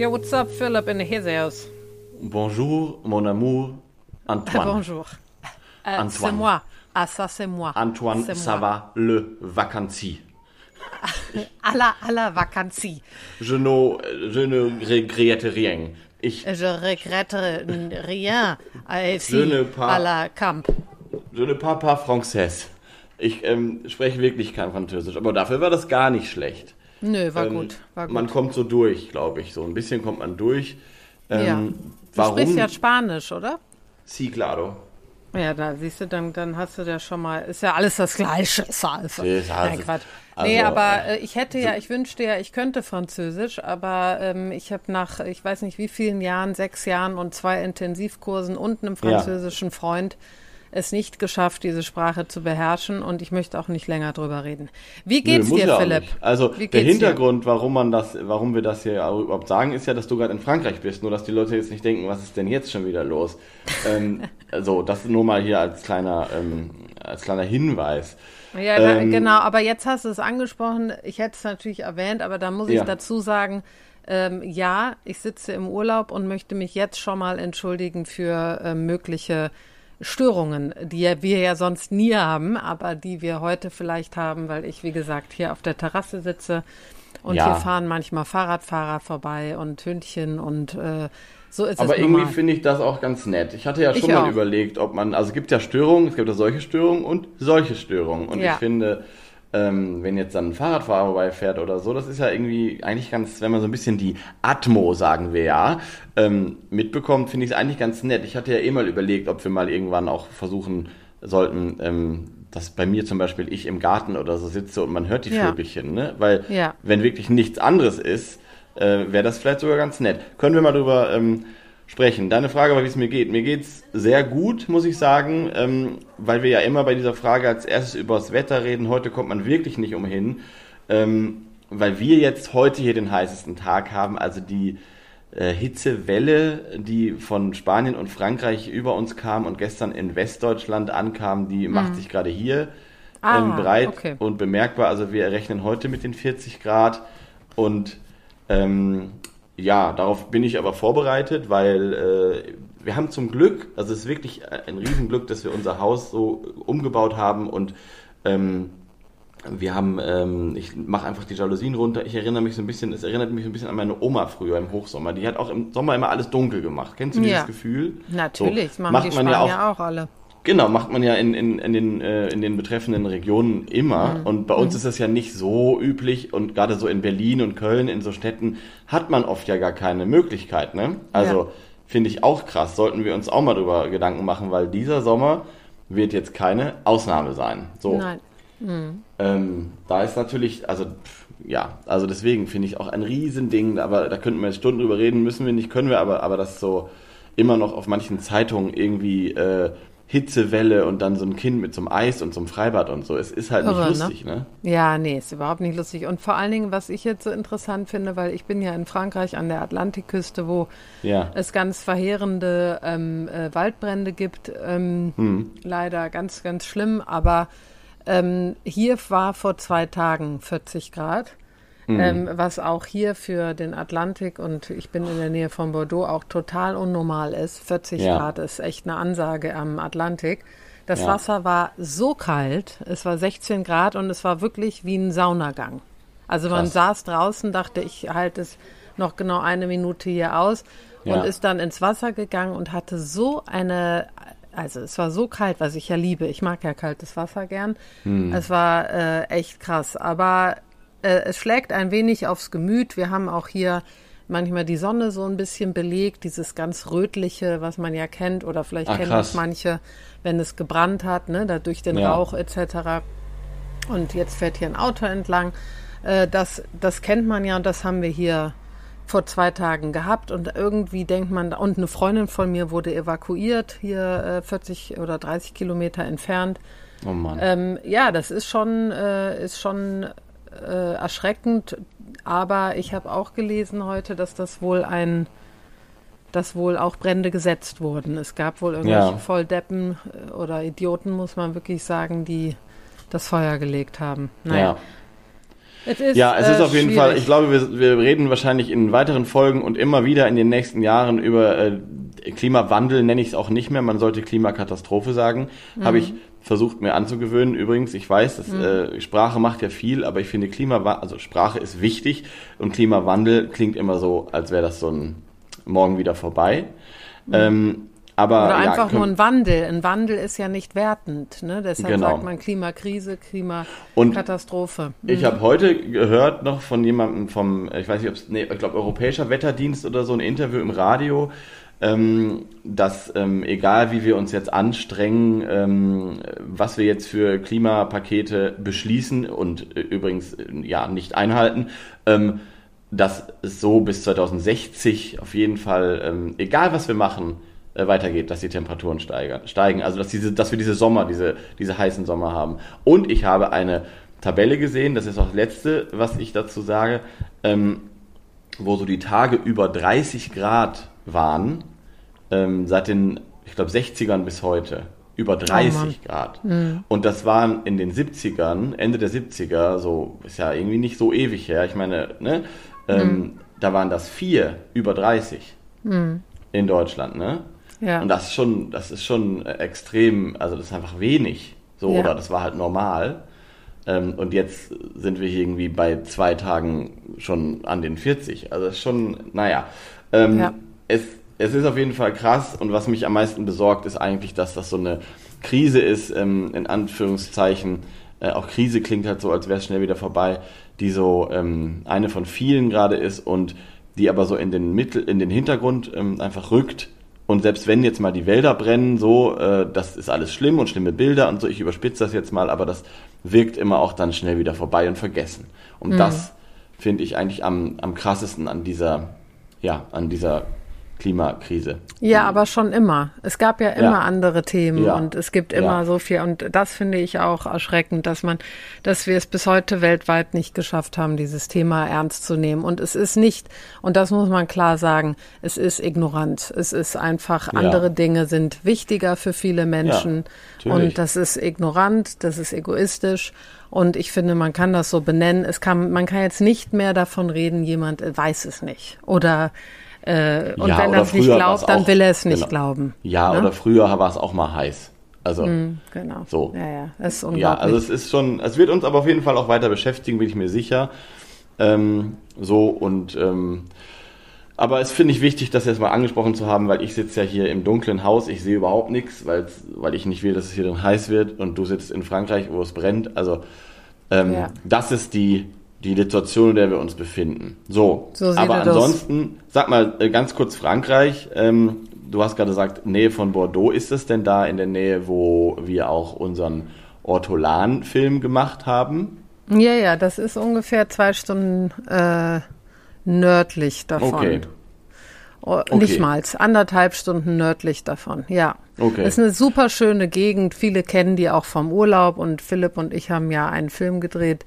Yo, what's up, Philip in his house? Bonjour, mon amour, Antoine. Bonjour. Euh, Antoine. c'est moi. Ah, ça, c'est moi. Antoine, ça moi. va, le vacancy. À la, à la vacancy. Je ne, je ne regrette rien. Ich, Je regrette rien. Euh, Je si, ne pas- à la camp. je ne parle pas français. Ich ähm, spreche wirklich kein Französisch, aber dafür war das gar nicht schlecht. Nö, war Ähm, gut. War gut. Man kommt so durch, glaube ich. So ein bisschen kommt man durch. Ähm, ja. Du Warum? sprichst ja Spanisch, oder? Sí, claro. Ja, da siehst du, dann, dann hast du ja schon mal, ist ja alles das Gleiche. Salve. Ist also- Nein, Quatsch. also, nee, aber äh, ich hätte ja, ich wünschte ja, ich könnte Französisch, aber ähm, ich habe nach, ich weiß nicht wie vielen Jahren, sechs Jahren und zwei Intensivkursen und einem Ja. französischen Freund es nicht geschafft, diese Sprache zu beherrschen und ich möchte auch nicht länger drüber reden. Wie geht's Nö, dir, ja Philipp? Also Wie der Hintergrund, warum man das, warum wir das hier überhaupt sagen, ist ja, dass du gerade in Frankreich bist. Nur dass die Leute jetzt nicht denken, was ist denn jetzt schon wieder los? ähm, so, das nur mal hier als kleiner, ähm, als kleiner Hinweis. Ja, Ähm, genau, aber jetzt hast du es angesprochen. Ich hätte es natürlich erwähnt, aber da muss ich Ja. dazu sagen, ähm, ja, ich sitze im Urlaub und möchte mich jetzt schon mal entschuldigen für äh, mögliche Störungen, die wir ja sonst nie haben, aber die wir heute vielleicht haben, weil ich, wie gesagt, hier auf der Terrasse sitze und Ja. hier fahren manchmal Fahrradfahrer vorbei und Hündchen und äh, so ist Aber es irgendwie normal. finde ich das auch ganz nett. Ich hatte ja Ich schon mal auch. überlegt, ob man, also es gibt ja Störungen, es gibt ja solche Störungen und solche Störungen. Und Ja. ich finde, ähm, wenn jetzt dann ein Fahrradfahrer vorbeifährt oder so, das ist ja irgendwie eigentlich ganz, wenn man so ein bisschen die Atmo, sagen wir ja, ähm, mitbekommt, finde ich es eigentlich ganz nett. Ich hatte ja eh mal überlegt, ob wir mal irgendwann auch versuchen sollten, ähm, dass bei mir zum Beispiel ich im Garten oder so sitze und man hört die Ja. Vögelchen, ne? Weil Ja. wenn wirklich nichts anderes ist, äh, wäre das vielleicht sogar ganz nett. Können wir mal drüber ähm, sprechen. Deine Frage war, wie es mir geht. Mir geht's sehr gut, muss ich sagen, ähm, weil wir ja immer bei dieser Frage als erstes über das Wetter reden. Heute kommt man wirklich nicht umhin, ähm, weil wir jetzt heute hier den heißesten Tag haben. Also die äh, Hitzewelle, die von Spanien und Frankreich über uns kam und gestern in Westdeutschland ankam, die macht sich gerade hier Mhm. Ah, ähm, breit okay. und bemerkbar. Also wir rechnen heute mit den 40 Grad und ähm, ja, darauf bin ich aber vorbereitet, weil äh, wir haben zum Glück, also es ist wirklich ein Riesenglück, dass wir unser Haus so umgebaut haben und ähm, wir haben, ähm, ich mache einfach die Jalousien runter. Ich erinnere mich so ein bisschen, es erinnert mich so ein bisschen an meine Oma früher im Hochsommer. Die hat auch im Sommer immer alles dunkel gemacht. Kennst du Ja. dieses Gefühl? Natürlich, So, machen macht die man Spanier ja auch auch alle. Genau, macht man ja in, in, in, den, äh, in den betreffenden Regionen immer. Mhm. Und bei uns ist das ja nicht so üblich. Und gerade so in Berlin und Köln, in so Städten, hat man oft ja gar keine Möglichkeit. Ne? Also Ja. finde ich auch krass. Sollten wir uns auch mal drüber Gedanken machen, weil dieser Sommer wird jetzt keine Ausnahme sein. So. Nein. Ähm, da ist natürlich, also pff, ja, also deswegen finde ich auch ein Riesending, aber da könnten wir jetzt Stunden drüber reden, müssen wir nicht, können wir, aber, aber das so immer noch auf manchen Zeitungen irgendwie äh, Hitzewelle und dann so ein Kind mit so einem Eis und so einem Freibad und so. Es ist halt Irre, ne? nicht lustig, ne? Ja, nee, ist überhaupt nicht lustig. Und vor allen Dingen, was ich jetzt so interessant finde, weil ich bin ja in Frankreich an der Atlantikküste, wo Ja. es ganz verheerende ähm, äh, Waldbrände gibt. Ähm, Hm. Leider ganz, ganz schlimm. Aber ähm, hier war vor zwei Tagen 40 Grad. Ähm, was auch hier für den Atlantik und ich bin in der Nähe von Bordeaux auch total unnormal ist. 40 Ja. Grad ist echt eine Ansage am Atlantik. Das Ja. Wasser war so kalt, es war 16 Grad und es war wirklich wie ein Saunagang. Also man Krass. saß draußen, dachte ich halte es noch genau eine Minute hier aus und Ja. ist dann ins Wasser gegangen und hatte so eine, also es war so kalt, was ich ja liebe. Ich mag ja kaltes Wasser gern. Hm. Es war äh, echt krass, aber äh, es schlägt ein wenig aufs Gemüt. Wir haben auch hier manchmal die Sonne so ein bisschen belegt, dieses ganz rötliche, was man ja kennt, oder vielleicht Ah, kennen das manche, wenn es gebrannt hat, ne, da durch den Ja. Rauch etc. Und jetzt fährt hier ein Auto entlang. Äh, das, das kennt man ja und das haben wir hier vor zwei Tagen gehabt und irgendwie denkt man, und eine Freundin von mir wurde evakuiert, hier äh, 40 oder 30 Kilometer entfernt. Oh Mann. Ähm, ja, das ist schon, äh, ist schon äh, erschreckend, aber ich habe auch gelesen heute, dass das wohl ein, dass wohl auch Brände gesetzt wurden. Es gab wohl irgendwelche Ja. Volldeppen äh, oder Idioten, muss man wirklich sagen, die das Feuer gelegt haben. Naja. Ja. Es ist, ja, es ist äh, auf jeden schwierig. Fall, ich glaube, wir, wir reden wahrscheinlich in weiteren Folgen und immer wieder in den nächsten Jahren über äh, Klimawandel, nenne ich es auch nicht mehr, man sollte Klimakatastrophe sagen. Habe ich versucht mir anzugewöhnen. Übrigens, ich weiß, dass, äh, Sprache macht ja viel, aber ich finde Klimawandel, also Sprache ist wichtig und Klimawandel klingt immer so, als wäre das so ein morgen wieder vorbei. Ähm, aber Oder ja, einfach können- nur ein Wandel. Ein Wandel ist ja nicht wertend. Ne? Deshalb Genau. sagt man Klimakrise, Klimakatastrophe. Ich habe heute gehört noch von jemandem vom, ich weiß nicht, ob es, nee, ich glaube, Europäischer Wetterdienst oder so ein Interview im Radio, ähm, dass ähm, egal wie wir uns jetzt anstrengen, ähm, was wir jetzt für Klimapakete beschließen und äh, übrigens äh, ja nicht einhalten, ähm, dass es so bis 2060 auf jeden Fall, ähm, egal was wir machen, äh, weitergeht, dass die Temperaturen steigern, steigen. Also dass diese, dass wir diese Sommer, diese, diese heißen Sommer haben. Und ich habe eine Tabelle gesehen, das ist auch das letzte, was ich dazu sage, ähm, wo so die Tage über 30 Grad waren, ähm, seit den, ich glaube, 60ern bis heute. Über 30 Grad. Und das waren in den 70ern, Ende der 70er, so, ist ja irgendwie nicht so ewig her. Ich meine, ne, ähm, da waren das vier über 30 in Deutschland, ne? Ja. Und das ist schon, das ist schon äh, extrem, also das ist einfach wenig. So, Ja. oder das war halt normal. Ähm, und jetzt sind wir hier irgendwie bei zwei Tagen schon an den 40. Also das ist schon, naja. Ähm, Ja. es, es ist auf jeden Fall krass und was mich am meisten besorgt, ist eigentlich, dass das so eine Krise ist, ähm, in Anführungszeichen. Äh, auch Krise klingt halt so, als wäre es schnell wieder vorbei, die so ähm, eine von vielen gerade ist und die aber so in den Mittel, in den Hintergrund ähm, einfach rückt. Und selbst wenn jetzt mal die Wälder brennen, so, äh, das ist alles schlimm und schlimme Bilder und so, ich überspitze das jetzt mal, aber das wirkt immer auch dann schnell wieder vorbei und vergessen. Und das finde ich eigentlich am, am krassesten an dieser, ja, an dieser Klimakrise. Ja, aber schon immer. Es gab ja immer Ja. andere Themen Ja. und es gibt immer Ja. so viel. Und das finde ich auch erschreckend, dass man, dass wir es bis heute weltweit nicht geschafft haben, dieses Thema ernst zu nehmen. Und es ist nicht, und das muss man klar sagen, es ist ignorant. Es ist einfach, andere Dinge sind wichtiger für viele Menschen. und das ist ignorant, das ist egoistisch. Und ich finde, man kann das so benennen. Es kann, man kann jetzt nicht mehr davon reden, jemand weiß es nicht. Oder äh, und Ja, wenn er es nicht glaubt, dann auch- will er es nicht genau. glauben. Ja, Ne? oder früher war es auch mal heiß. Also, Genau. So. Ja, ja, das ist unglaublich. ja, also es ist schon, es wird uns aber auf jeden Fall auch weiter beschäftigen, bin ich mir sicher. Ähm, so und ähm, aber es finde ich wichtig, das jetzt mal angesprochen zu haben, weil ich sitze ja hier im dunklen Haus, ich sehe überhaupt nichts, weil ich nicht will, dass es hier drin heiß wird und du sitzt in Frankreich, wo es brennt. Also ähm, Ja. das ist die, die Situation, in der wir uns befinden. So, So aber er das. ansonsten, sag mal äh, ganz kurz Frankreich. Ähm, du hast gerade gesagt, Nähe von Bordeaux. Ist es denn da in der Nähe, wo wir auch unseren Ortolan-Film gemacht haben? ja, ja, das ist ungefähr zwei Stunden äh, nördlich davon. Okay. Oh, Okay. Nicht mal, anderthalb Stunden nördlich davon, ja. Okay. Das ist eine super schöne Gegend. Viele kennen die auch vom Urlaub und Philipp und ich haben ja einen Film gedreht.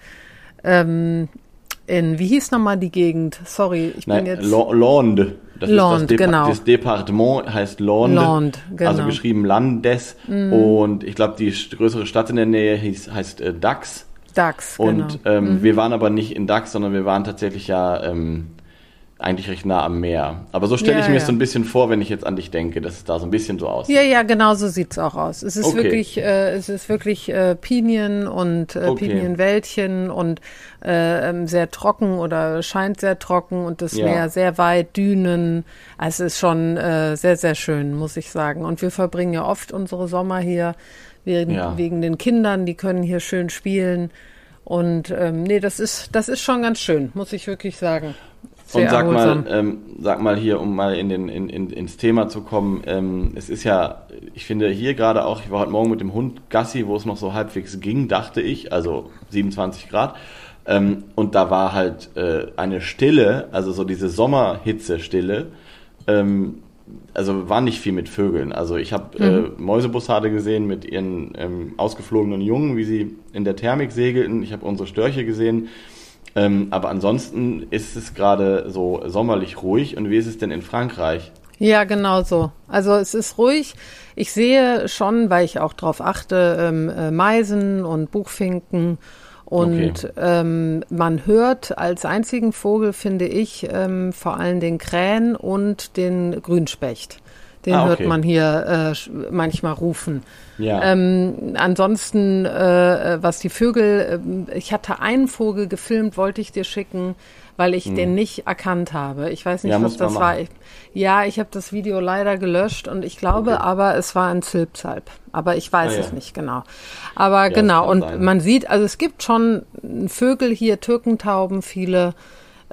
Ähm, in, wie hieß nochmal die Gegend? Sorry, ich bin Nein, jetzt. Lo- Londe. Das Londe, ist das, genau. das Departement heißt Londe. Londe, genau. Mhm. Also geschrieben Landes. Und ich glaube, die größere Stadt in der Nähe hieß, heißt äh, Dax. Dax, genau. Und ähm, wir waren aber nicht in Dax, sondern wir waren tatsächlich ja ähm, eigentlich recht nah am Meer. Aber so stelle Ja, ich mir es ja. so ein bisschen vor, wenn ich jetzt an dich denke, dass es da so ein bisschen so aussieht. Ja, ja, genau so sieht's auch aus. Es ist Okay. wirklich, äh, es ist wirklich äh, Pinien und äh, Okay. Pinienwäldchen und äh, ähm, sehr trocken oder scheint sehr trocken und das Ja. Meer sehr weit, Dünen. Also es ist schon äh, sehr, sehr schön, muss ich sagen. Und wir verbringen ja oft unsere Sommer hier wegen, wegen den Kindern, die können hier schön spielen. Und ähm, nee, das ist, das ist schon ganz schön, muss ich wirklich sagen. Sehr Und sag erholsam. mal, ähm, sag mal hier, um mal in den, in, in, ins Thema zu kommen, ähm, es ist ja, ich finde hier gerade auch, ich war heute Morgen mit dem Hund Gassi, wo es noch so halbwegs ging, dachte ich, also 27 Grad. Ähm, und da war halt äh, eine Stille, also so diese Sommerhitze-Stille. Ähm, also war nicht viel mit Vögeln. Also ich habe äh, Mäusebussarde gesehen mit ihren ähm, ausgeflogenen Jungen, wie sie in der Thermik segelten. Ich habe unsere Störche gesehen. Ähm, aber ansonsten ist es gerade so sommerlich ruhig. Und wie ist es denn in Frankreich? Ja, genau so. Also es ist ruhig. Ich sehe schon, weil ich auch drauf achte, ähm, äh, Meisen und Buchfinken Und okay. ähm, man hört als einzigen Vogel, finde ich, ähm, vor allem den Krähen und den Grünspecht. Den ah, okay. hört man hier äh, manchmal rufen. Ja. Ähm, ansonsten, äh, was die Vögel, äh, ich hatte einen Vogel gefilmt, wollte ich dir schicken, weil ich hm. den nicht erkannt habe. Ich weiß nicht, ja, was das war. Ich, ja, ich habe das Video leider gelöscht und ich glaube okay. aber, es war ein Zilpzalp. Aber ich weiß ah, es nicht genau. Aber genau, und sein. man sieht, also es gibt schon Vögel hier, Türkentauben, viele.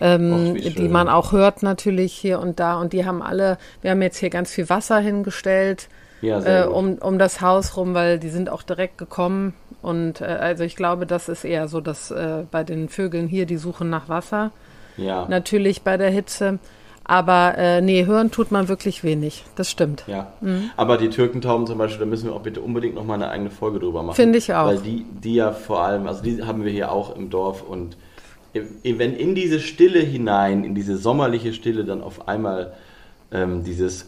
Ähm, Och, die man auch hört natürlich hier und da. Und die haben alle, wir haben jetzt hier ganz viel Wasser hingestellt ja, äh, um, um das Haus rum, weil die sind auch direkt gekommen. Und äh, also ich glaube, das ist eher so, dass äh, bei den Vögeln hier, die suchen nach Wasser. Ja. Natürlich bei der Hitze. Aber äh, nee, hören tut man wirklich wenig. Das stimmt. Ja. Mhm. Aber die Türkentauben zum Beispiel, da müssen wir auch bitte unbedingt noch mal eine eigene Folge drüber machen. Finde ich auch. Weil die, die ja vor allem, also die haben wir hier auch im Dorf und wenn in diese Stille hinein, in diese sommerliche Stille dann auf einmal ähm, dieses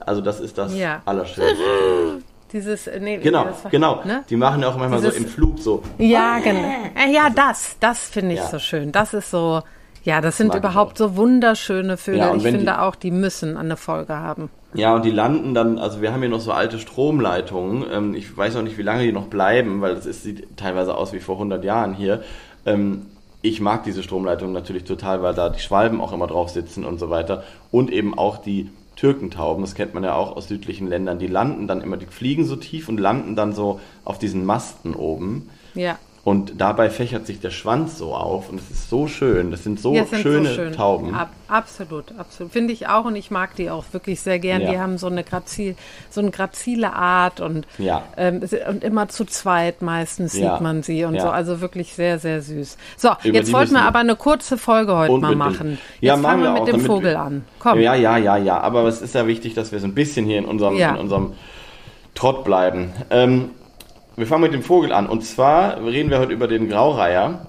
also das ist das ja. Allerschönste. Dieses, äh, nee, genau, war, genau. Ne? Die machen ja auch manchmal Dieses, so im Flug so. Ja, genau. Äh, ja, das, das finde ich ja. so schön. Das ist so, ja, das sind überhaupt so wunderschöne Vögel. Ja, ich finde die, auch, die müssen eine Folge haben. Ja, und die landen dann, also wir haben hier noch so alte Stromleitungen. Ähm, ich weiß auch nicht, wie lange die noch bleiben, weil das ist, sieht teilweise aus wie vor 100 Jahren hier. Ähm, ich mag diese Stromleitungen natürlich total, weil da die Schwalben auch immer drauf sitzen und so weiter. Und eben auch die Türkentauben, das kennt man ja auch aus südlichen Ländern, die landen dann immer, die fliegen so tief und landen dann so auf diesen Masten oben. Ja. Und dabei fächert sich der Schwanz so auf und es ist so schön. Das sind so ja, sind schöne so schön. Tauben. Ab, absolut, absolut. Finde ich auch und ich mag die auch wirklich sehr gern. Ja. Die haben so eine grazil, so eine grazile Art und, ja. ähm, und immer zu zweit meistens sieht man sie und so. Also wirklich sehr, sehr süß. So, Über jetzt wollten wir aber eine kurze Folge heute mal machen. Jetzt ja, fangen wir, mit dem Vogel an. Komm. Ja, ja, ja, ja. Aber es ist ja wichtig, dass wir so ein bisschen hier in unserem, in unserem Trott bleiben. Ähm, wir fangen mit dem Vogel an. Und zwar reden wir heute über den Graureiher.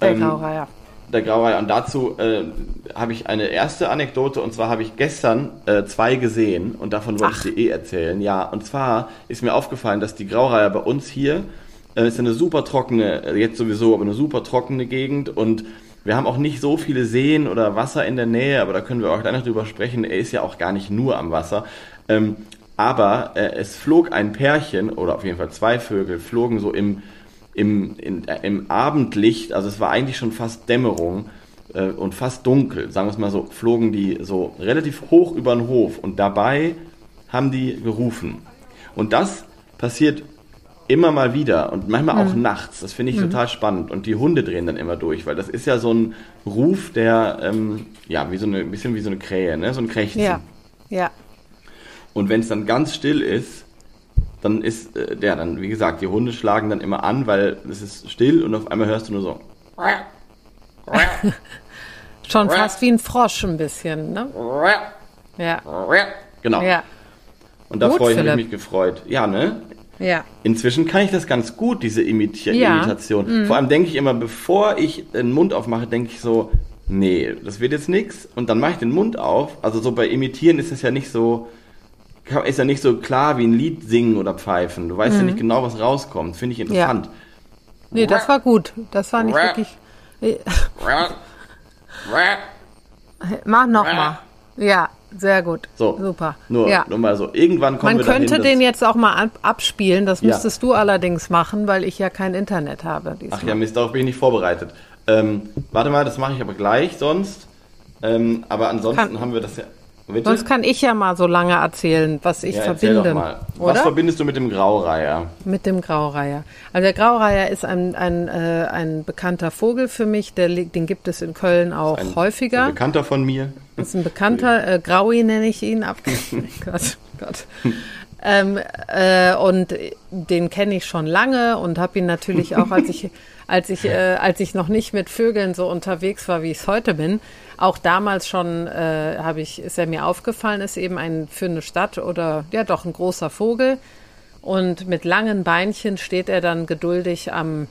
Der ähm, Graureiher. Der Graureiher. Und dazu äh, habe ich eine erste Anekdote. Und zwar habe ich gestern äh, zwei gesehen. Und davon wollte Ach. ich dir eh erzählen. Ja, und zwar ist mir aufgefallen, dass die Graureiher bei uns hier äh, ist eine super trockene, äh, jetzt sowieso, aber eine super trockene Gegend. Und wir haben auch nicht so viele Seen oder Wasser in der Nähe, aber da können wir auch gleich noch drüber sprechen. Er ist ja auch gar nicht nur am Wasser. Ähm, aber äh, es flog ein Pärchen, oder auf jeden Fall zwei Vögel, flogen so im, im, in, äh, im Abendlicht, also es war eigentlich schon fast Dämmerung äh, und fast dunkel, sagen wir es mal so, flogen die so relativ hoch über den Hof und dabei haben die gerufen. Und das passiert immer mal wieder und manchmal auch mhm. nachts. Das finde ich mhm. total spannend. Und die Hunde drehen dann immer durch, weil das ist ja so ein Ruf, der, ähm, ja, wie so eine, ein bisschen wie so eine Krähe, ne? so ein Krächzen. Ja, ja. Und wenn es dann ganz still ist, dann ist, äh, ja, dann, wie gesagt, die Hunde schlagen dann immer an, weil es ist still und auf einmal hörst du nur so. Schon fast wie ein Frosch ein bisschen, ne? Ja. Genau. Ja. Und da freue ich mich gefreut. Ja, ne? Ja. Inzwischen kann ich das ganz gut, diese Imit ja. Imitation. Mhm. Vor allem denke ich immer, bevor ich den Mund aufmache, denke ich so, nee, das wird jetzt nichts. Und dann mache ich den Mund auf. Also so bei Imitieren ist es ja nicht so, ist ja nicht so klar wie ein Lied singen oder pfeifen. Du weißt mhm. ja nicht genau, was rauskommt. Finde ich interessant. Ja. Nee, das war gut. Das war nicht wirklich. Mach nochmal. Ja, sehr gut. So, super. Nur, ja. nur mal so. Irgendwann kommen Man wir könnte dahin, den jetzt auch mal abspielen. Das müsstest ja. du allerdings machen, weil ich ja kein Internet habe. Diesmal. Ach ja, Mist, darauf bin ich nicht vorbereitet. Ähm, warte mal, das mache ich aber gleich sonst. Ähm, aber ansonsten Kann, haben wir das ja. Bitte? Sonst kann ich ja mal so lange erzählen, was ich ja, verbinde. Was verbindest du mit dem Graureiher? Mit dem Graureiher. Also der Graureiher ist ein, ein, äh, ein bekannter Vogel für mich. Der, den gibt es in Köln auch ein, häufiger. Ein Bekannter von mir. Das ist ein Bekannter. Äh, Graui nenne ich ihn. Ab Gott, Gott. Ähm, äh, und den kenne ich schon lange und habe ihn natürlich auch, als ich, als ich, äh, als ich noch nicht mit Vögeln so unterwegs war, wie ich es heute bin, auch damals schon äh, habe ich, ist er mir aufgefallen, ist eben ein für eine Stadt oder ja doch ein großer Vogel. Und mit langen Beinchen steht er dann geduldig am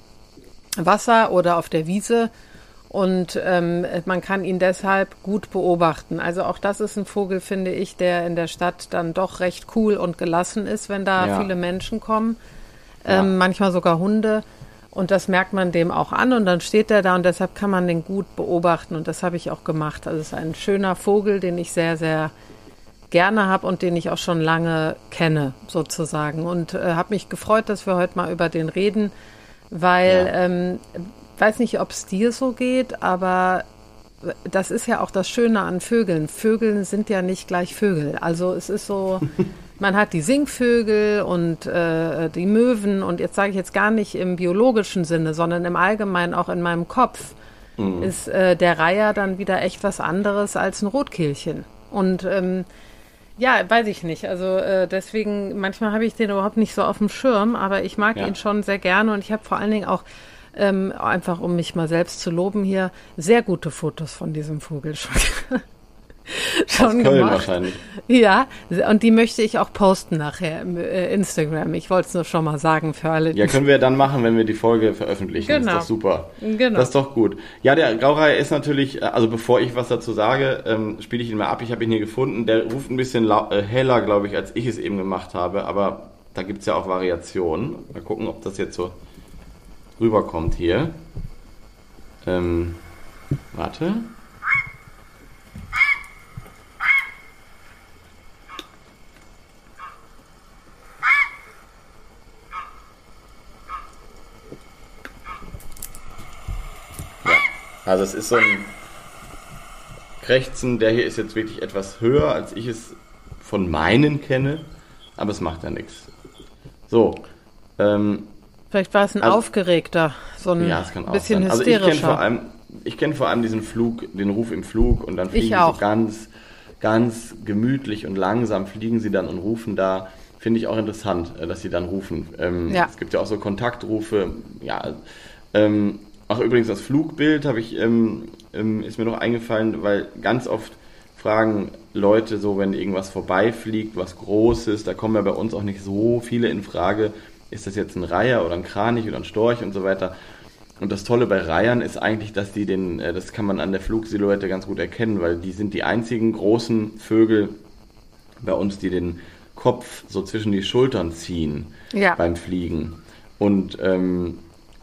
Wasser oder auf der Wiese. Und ähm, man kann ihn deshalb gut beobachten. Also auch das ist ein Vogel, finde ich, der in der Stadt dann doch recht cool und gelassen ist, wenn da ja. viele Menschen kommen. Ähm, ja. Manchmal sogar Hunde. Und das merkt man dem auch an und dann steht er da und deshalb kann man den gut beobachten und das habe ich auch gemacht. Also es ist ein schöner Vogel, den ich sehr, sehr gerne habe und den ich auch schon lange kenne, sozusagen. Und äh, habe mich gefreut, dass wir heute mal über den reden, weil ja. ähm, weiß nicht, ob es dir so geht, aber das ist ja auch das Schöne an Vögeln. Vögeln sind ja nicht gleich Vögel. Also es ist so, man hat die Singvögel und äh, die Möwen und jetzt sage ich jetzt gar nicht im biologischen Sinne, sondern im Allgemeinen auch in meinem Kopf mhm. ist äh, der Reiher dann wieder echt was anderes als ein Rotkehlchen. Und ähm, ja, weiß ich nicht. Also äh, deswegen, manchmal habe ich den überhaupt nicht so auf dem Schirm, aber ich mag ja. ihn schon sehr gerne und ich habe vor allen Dingen auch ähm, einfach um mich mal selbst zu loben hier, sehr gute Fotos von diesem Vogel schon. schon Aus Köln gemacht. wahrscheinlich. Ja, und die möchte ich auch posten nachher im äh, Instagram. Ich wollte es nur schon mal sagen für alle. Ja, können wir dann machen, wenn wir die Folge veröffentlichen. Genau. Das ist doch super. Genau. Das ist doch gut. Ja, der Graureiher ist natürlich, äh, also bevor ich was dazu sage, ähm, spiele ich ihn mal ab. Ich habe ihn hier gefunden. Der ruft ein bisschen äh, heller, glaube ich, als ich es eben gemacht habe. Aber da gibt es ja auch Variationen. Mal gucken, ob das jetzt so rüberkommt hier. Ähm, warte. Also es ist so ein Krächzen, der hier ist jetzt wirklich etwas höher, als ich es von meinen kenne, aber es macht ja nichts. So, ähm, Vielleicht war es ein also, aufgeregter, so ein ja, bisschen sein. hysterischer. Also ich kenne vor allem, ich kenne vor allem diesen Flug, den Ruf im Flug und dann fliegen sie ganz, ganz gemütlich und langsam fliegen sie dann und rufen da. Finde ich auch interessant, äh, dass sie dann rufen. Ähm, ja. Es gibt ja auch so Kontaktrufe. Ja, ähm, auch übrigens das Flugbild habe ich ähm, ähm, ist mir noch eingefallen, weil ganz oft fragen Leute so, wenn irgendwas vorbeifliegt, was Großes, da kommen ja bei uns auch nicht so viele in Frage ist das jetzt ein Reiher oder ein Kranich oder ein Storch und so weiter. Und das Tolle bei Reihern ist eigentlich, dass die den, äh, das kann man an der Flugsilhouette ganz gut erkennen, weil die sind die einzigen großen Vögel bei uns, die den Kopf so zwischen die Schultern ziehen ja. beim Fliegen. Und ähm,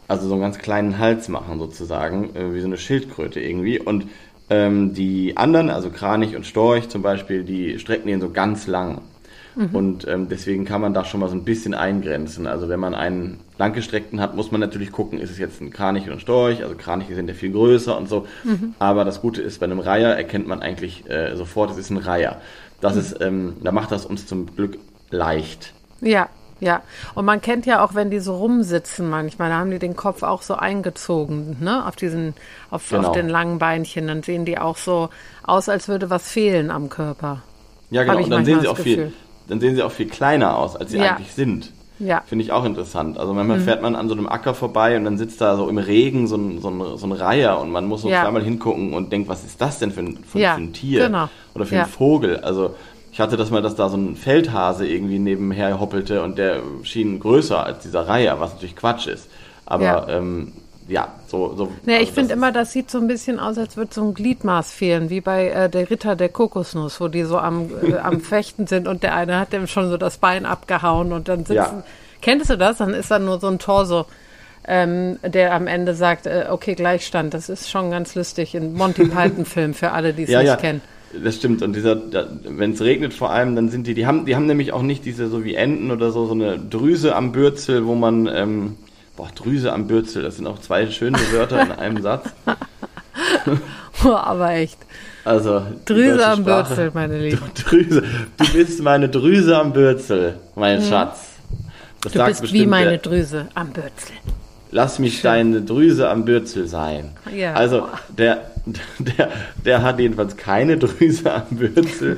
also so einen ganz kleinen Hals machen sozusagen, äh, wie so eine Schildkröte irgendwie. Und ähm, die anderen, also Kranich und Storch zum Beispiel, die strecken den so ganz lang. Mhm. Und ähm, deswegen kann man da schon mal so ein bisschen eingrenzen. Also wenn man einen langgestreckten hat, muss man natürlich gucken, ist es jetzt ein Kranich oder ein Storch. Also Kraniche sind ja viel größer und so. Mhm. Aber das Gute ist, bei einem Reiher erkennt man eigentlich äh, sofort, es ist ein Reiher. Das mhm. ist, ähm, da macht das uns zum Glück leicht. Ja, ja, und man kennt ja auch, wenn die so rumsitzen manchmal, da haben die den Kopf auch so eingezogen, ne, auf diesen, auf, genau. auf den langen Beinchen, dann sehen die auch so aus, als würde was fehlen am Körper. Ja, genau, und dann sehen sie auch viel, dann sehen sie auch viel kleiner aus, als sie ja. eigentlich sind. Ja. Finde ich auch interessant. Also manchmal mhm. fährt man an so einem Acker vorbei und dann sitzt da so im Regen so ein, so ein, so ein Reiher und man muss so ja. zweimal hingucken und denkt, was ist das denn für ein, für, ja. für ein Tier? Genau. Oder für einen Vogel? Also ich hatte das mal, dass da so ein Feldhase irgendwie nebenher hoppelte und der schien größer als dieser Reiher, was natürlich Quatsch ist. Aber ähm, ja, so. so nee, also ich finde immer, das sieht so ein bisschen aus, als würde so ein Gliedmaß fehlen, wie bei äh, der Ritter der Kokosnuss, wo die so am, äh, am Fechten sind und der eine hat dem schon so das Bein abgehauen und dann sitzen. Ja. Kennst du das? Dann ist da nur so ein Torso. Ähm, der am Ende sagt, äh, okay, Gleichstand. Das ist schon ganz lustig. in Monty Python-Film für alle, die es ja, nicht ja. kennen. Das stimmt. Und dieser, wenn es regnet vor allem, dann sind die, die haben, die haben nämlich auch nicht diese, so wie Enten oder so, so eine Drüse am Bürzel, wo man, ähm, Boah, Drüse am Bürzel, das sind auch zwei schöne Wörter in einem Satz. Boah, aber echt. Also, Drüse am Sprache, Bürzel, meine Liebe. Drüse, du bist meine Drüse am Bürzel, mein hm. Schatz. Das du bist wie meine Drüse am Bürzel. Lass mich Schön. deine Drüse am Bürzel sein. Ja. Also, der, der, der hat jedenfalls keine Drüse am Bürzel,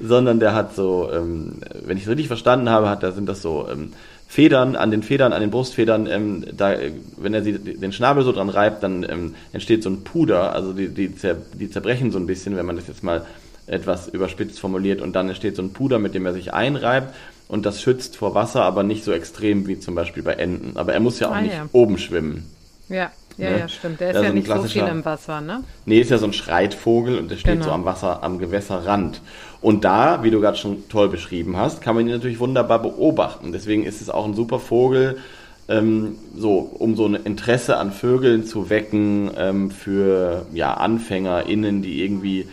sondern der hat so, ähm, wenn ich es richtig verstanden habe, hat, da sind das so ähm, Federn, an den Federn, an den Brustfedern, ähm, da, wenn er sie, den Schnabel so dran reibt, dann ähm, entsteht so ein Puder, also die, die, zer, die zerbrechen so ein bisschen, wenn man das jetzt mal etwas überspitzt formuliert und dann entsteht so ein Puder, mit dem er sich einreibt und das schützt vor Wasser, aber nicht so extrem wie zum Beispiel bei Enten. Aber er muss ja auch ah, nicht ja. oben schwimmen. Ja, ja, ne? ja, stimmt. Der ist ja, so nicht so viel im Wasser, ne? Nee, ist ja so ein Schreitvogel und der steht genau. so am Wasser, am Gewässerrand. Und da, wie du gerade schon toll beschrieben hast, kann man ihn natürlich wunderbar beobachten. Deswegen ist es auch ein super Vogel, ähm, so, um so ein Interesse an Vögeln zu wecken ähm, für ja, AnfängerInnen, die irgendwie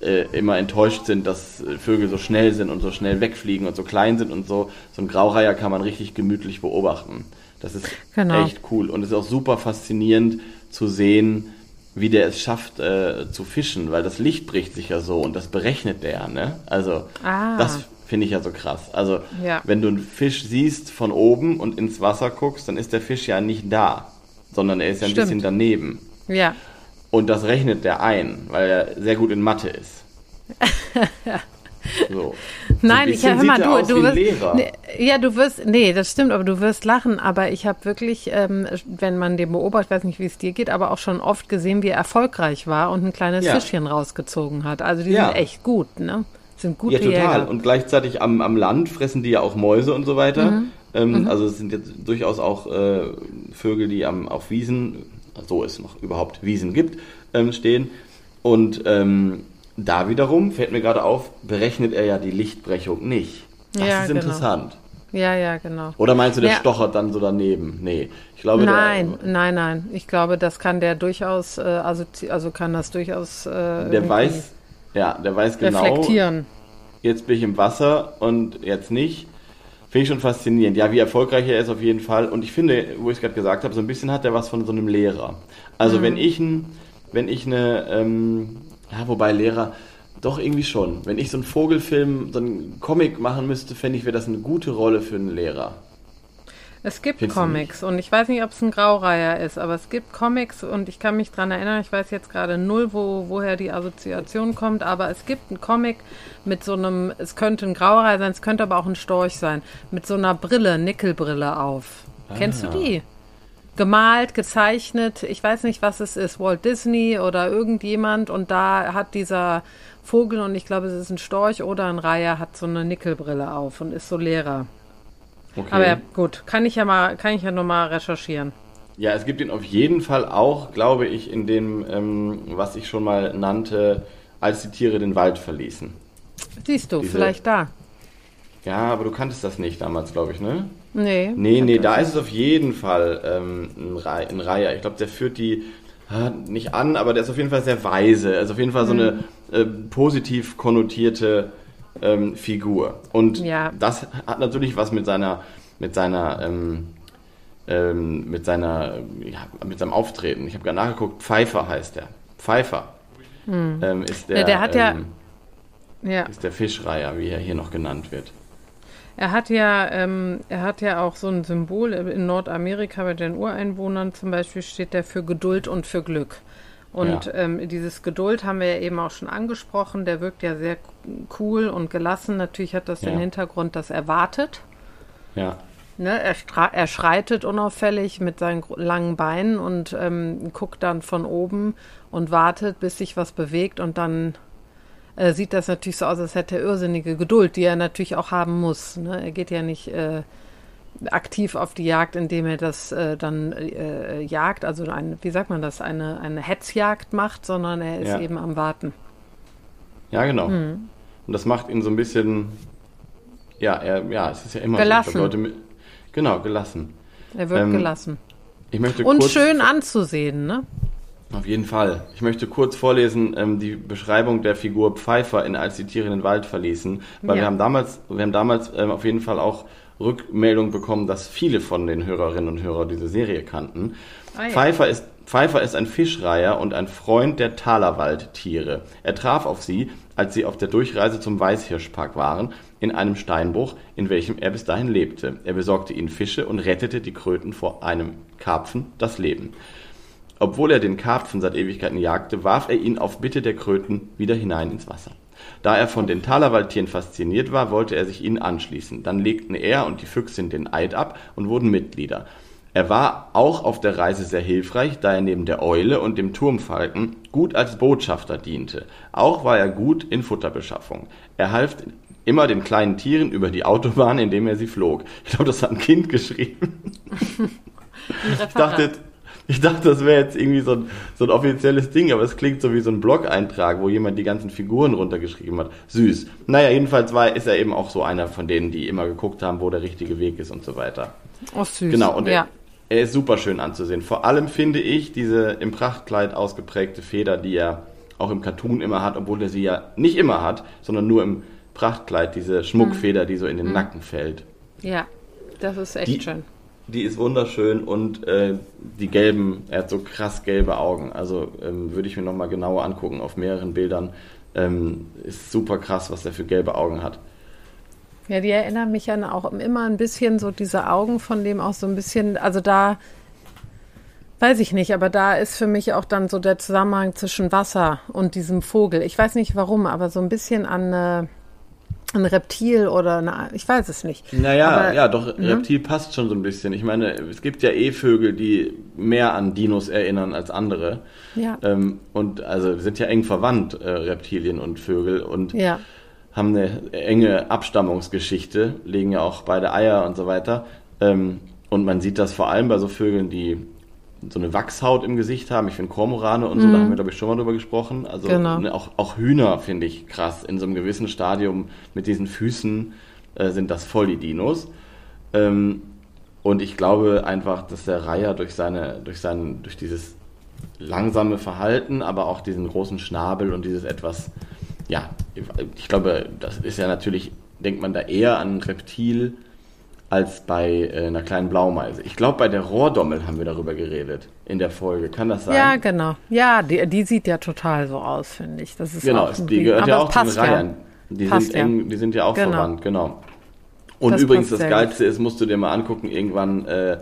äh, immer enttäuscht sind, dass Vögel so schnell sind und so schnell wegfliegen und so klein sind und so. So ein Graureiher kann man richtig gemütlich beobachten. Das ist genau. echt cool. Und es ist auch super faszinierend zu sehen, wie der es schafft äh, zu fischen, weil das Licht bricht sich ja so und das berechnet der, ne? Also ah. das finde ich ja so krass. Also ja. wenn du einen Fisch siehst von oben und ins Wasser guckst, dann ist der Fisch ja nicht da, sondern er ist ja ein Stimmt. bisschen daneben. Ja. Und das rechnet der ein, weil er sehr gut in Mathe ist. So. Nein, so ich hör mal, du, du wirst, nee, ja, du wirst, nee, das stimmt, aber du wirst lachen. Aber ich habe wirklich, ähm, wenn man den beobachtet, weiß nicht, wie es dir geht, aber auch schon oft gesehen, wie er erfolgreich war und ein kleines ja. Fischchen rausgezogen hat. Also die ja. sind echt gut, ne? Sind gute Ja, total. Jäger. Und gleichzeitig am, am Land fressen die ja auch Mäuse und so weiter. Mhm. Ähm, mhm. Also es sind jetzt durchaus auch äh, Vögel, die am, auf Wiesen, so es noch überhaupt Wiesen gibt, ähm, stehen. Und ähm, da wiederum, fällt mir gerade auf, berechnet er ja die Lichtbrechung nicht. Das ja, ist genau. interessant. Ja, ja, genau. Oder meinst du, der ja. stochert dann so daneben? Nee, ich glaube. Nein, der, nein, nein. Ich glaube, das kann der durchaus, äh, also, also kann das durchaus. Äh, der weiß, ja, der weiß genau. Reflektieren. Jetzt bin ich im Wasser und jetzt nicht. Finde ich schon faszinierend. Ja, wie erfolgreich er ist auf jeden Fall. Und ich finde, wo ich es gerade gesagt habe, so ein bisschen hat er was von so einem Lehrer. Also mhm. wenn ich ein, wenn ich eine, ähm, ja, wobei Lehrer, doch irgendwie schon. Wenn ich so einen Vogelfilm, so einen Comic machen müsste, fände ich, wäre das eine gute Rolle für einen Lehrer. Es gibt Findest Comics und ich weiß nicht, ob es ein Graureiher ist, aber es gibt Comics und ich kann mich daran erinnern, ich weiß jetzt gerade null, wo, woher die Assoziation kommt, aber es gibt einen Comic mit so einem, es könnte ein Graureiher sein, es könnte aber auch ein Storch sein, mit so einer Brille, Nickelbrille auf. Ah. Kennst du die? Gemalt, gezeichnet. Ich weiß nicht, was es ist, Walt Disney oder irgendjemand. Und da hat dieser Vogel, und ich glaube, es ist ein Storch oder ein Reiher, hat so eine Nickelbrille auf und ist so Lehrer. Okay. Aber gut, kann ich ja mal, kann ich ja nochmal recherchieren. Ja, es gibt ihn auf jeden Fall auch, glaube ich, in dem, ähm, was ich schon mal nannte, als die Tiere den Wald verließen. Siehst du, Diese, vielleicht da. Ja, aber du kanntest das nicht damals, glaube ich, ne? Nee. Nee, nee, da ist es auf jeden Fall ähm, ein, Re ein Reiher. Ich glaube, der führt die nicht an, aber der ist auf jeden Fall sehr weise. Also auf jeden Fall so eine mhm. äh, positiv konnotierte ähm, Figur. Und ja. das hat natürlich was mit seiner, mit seiner, ähm, ähm, mit seiner, ja, mit seinem Auftreten. Ich habe gerade nachgeguckt, Pfeiffer heißt der. Pfeiffer mhm. ist der, ja, der hat ja, ähm, ja. ist der Fischreiher, wie er hier noch genannt wird. Er hat ja, ähm, er hat ja auch so ein Symbol in Nordamerika bei den Ureinwohnern zum Beispiel steht der für Geduld und für Glück. Und ja. ähm, dieses Geduld haben wir ja eben auch schon angesprochen. Der wirkt ja sehr cool und gelassen. Natürlich hat das ja. den Hintergrund, dass er wartet. Ja. Ne, er, er, schreitet unauffällig mit seinen langen Beinen und ähm, guckt dann von oben und wartet, bis sich was bewegt und dann äh, sieht das natürlich so aus, als hätte er irrsinnige Geduld, die er natürlich auch haben muss. Ne? Er geht ja nicht äh, aktiv auf die Jagd, indem er das äh, dann äh, jagt, also ein, wie sagt man das, eine, eine Hetzjagd macht, sondern er ist ja. eben am Warten. Ja, genau. Mhm. Und das macht ihn so ein bisschen, ja, er, ja, es ist ja immer gelassen. So, Leute mit, genau, gelassen. Er wird ähm, gelassen. Ich möchte Und schön anzusehen, ne? Auf jeden Fall. Ich möchte kurz vorlesen ähm, die Beschreibung der Figur Pfeiffer in Als die Tiere in den Wald verließen, weil ja. wir haben damals, wir haben damals ähm, auf jeden Fall auch Rückmeldung bekommen, dass viele von den Hörerinnen und Hörern diese Serie kannten. Ah, ja. Pfeiffer ist Pfeiffer ist ein Fischreiher und ein Freund der Talerwaldtiere. Er traf auf sie, als sie auf der Durchreise zum Weißhirschpark waren, in einem Steinbruch, in welchem er bis dahin lebte. Er besorgte ihnen Fische und rettete die Kröten vor einem Karpfen das Leben. Obwohl er den Karpfen seit Ewigkeiten jagte, warf er ihn auf Bitte der Kröten wieder hinein ins Wasser. Da er von den Talerwaldtieren fasziniert war, wollte er sich ihnen anschließen. Dann legten er und die Füchsin den Eid ab und wurden Mitglieder. Er war auch auf der Reise sehr hilfreich, da er neben der Eule und dem Turmfalken gut als Botschafter diente. Auch war er gut in Futterbeschaffung. Er half immer den kleinen Tieren über die Autobahn, indem er sie flog. Ich glaube, das hat ein Kind geschrieben. ich dachte, ich dachte, das wäre jetzt irgendwie so ein, so ein offizielles Ding, aber es klingt so wie so ein Blog-Eintrag, wo jemand die ganzen Figuren runtergeschrieben hat. Süß. Naja, jedenfalls war, ist er eben auch so einer von denen, die immer geguckt haben, wo der richtige Weg ist und so weiter. Oh, süß. Genau, und ja. er, er ist super schön anzusehen. Vor allem finde ich diese im Prachtkleid ausgeprägte Feder, die er auch im Cartoon immer hat, obwohl er sie ja nicht immer hat, sondern nur im Prachtkleid, diese Schmuckfeder, die so in den Nacken fällt. Ja, das ist echt Die- schön. Die ist wunderschön und äh, die gelben, er hat so krass gelbe Augen. Also ähm, würde ich mir nochmal genauer angucken auf mehreren Bildern. Ähm, ist super krass, was er für gelbe Augen hat. Ja, die erinnern mich an auch immer ein bisschen so diese Augen von dem auch so ein bisschen, also da weiß ich nicht, aber da ist für mich auch dann so der Zusammenhang zwischen Wasser und diesem Vogel. Ich weiß nicht warum, aber so ein bisschen an äh, ein Reptil oder eine, ich weiß es nicht. Naja, Aber, ja, doch, ne? Reptil passt schon so ein bisschen. Ich meine, es gibt ja eh Vögel, die mehr an Dinos erinnern als andere. Ja. Ähm, und also sind ja eng verwandt, äh, Reptilien und Vögel. Und Ja. haben eine enge Abstammungsgeschichte, legen ja auch beide Eier und so weiter. Ähm, und man sieht das vor allem bei so Vögeln, die so eine Wachshaut im Gesicht haben. Ich finde Kormorane und so, da haben wir, glaube ich, schon mal drüber gesprochen. Also Genau. ne, auch, auch Hühner finde ich krass. In so einem gewissen Stadium mit diesen Füßen äh, sind das voll die Dinos. Ähm, und ich glaube einfach, dass der Reiher durch seine, durch sein, durch dieses langsame Verhalten, aber auch diesen großen Schnabel und dieses etwas, ja, ich glaube, das ist ja natürlich, denkt man da eher an ein Reptil als bei äh, einer kleinen Blaumeise. Ich glaube, bei der Rohrdommel haben wir darüber geredet in der Folge. Kann das sein? Ja, genau. Ja, die, die sieht ja total so aus, finde ich. Das ist genau, auch die gehört ja auch zu den ja. Reihern. Die Passt sind, ja. eng, die sind ja auch Genau. verwandt, genau. Und Das übrigens, das Geilste ist, musst du dir mal angucken, irgendwann, äh,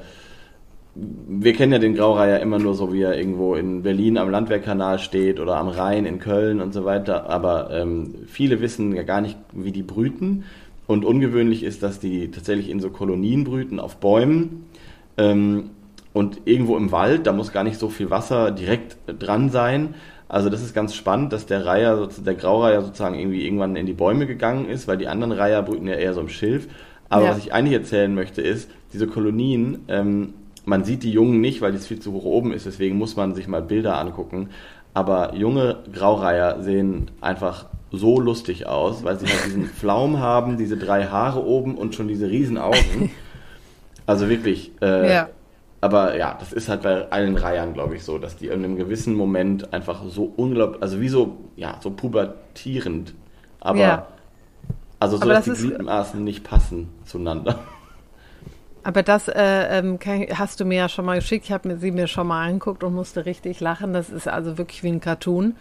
wir kennen ja den Graureiher immer nur so, wie er irgendwo in Berlin am Landwehrkanal steht oder am Rhein in Köln und so weiter, aber ähm, viele wissen ja gar nicht, wie die brüten. Und ungewöhnlich ist, dass die tatsächlich in so Kolonien brüten auf Bäumen. Ähm, und irgendwo im Wald, da muss gar nicht so viel Wasser direkt dran sein. Also das ist ganz spannend, dass der Reiher, der Graureiher sozusagen irgendwie irgendwann in die Bäume gegangen ist, weil die anderen Reiher brüten ja eher so im Schilf. Aber Ja. was ich eigentlich erzählen möchte, ist, diese Kolonien, ähm, man sieht die Jungen nicht, weil es viel zu hoch oben ist, deswegen muss man sich mal Bilder angucken. Aber junge Graureiher sehen einfach so lustig aus, weil sie halt diesen Pflaum haben, diese drei Haare oben und schon diese riesen Augen. Also wirklich, äh, Ja. aber ja, das ist halt bei allen Reihern, glaube ich, so, dass die in einem gewissen Moment einfach so unglaublich, also wie so, ja, so pubertierend, aber, Ja. also so, Aber dass das die Gliedmaßen nicht passen zueinander. Aber das äh, ähm, kann, hast du mir ja schon mal geschickt. Ich habe mir sie mir schon mal angeguckt und musste richtig lachen. Das ist also wirklich wie ein Cartoon.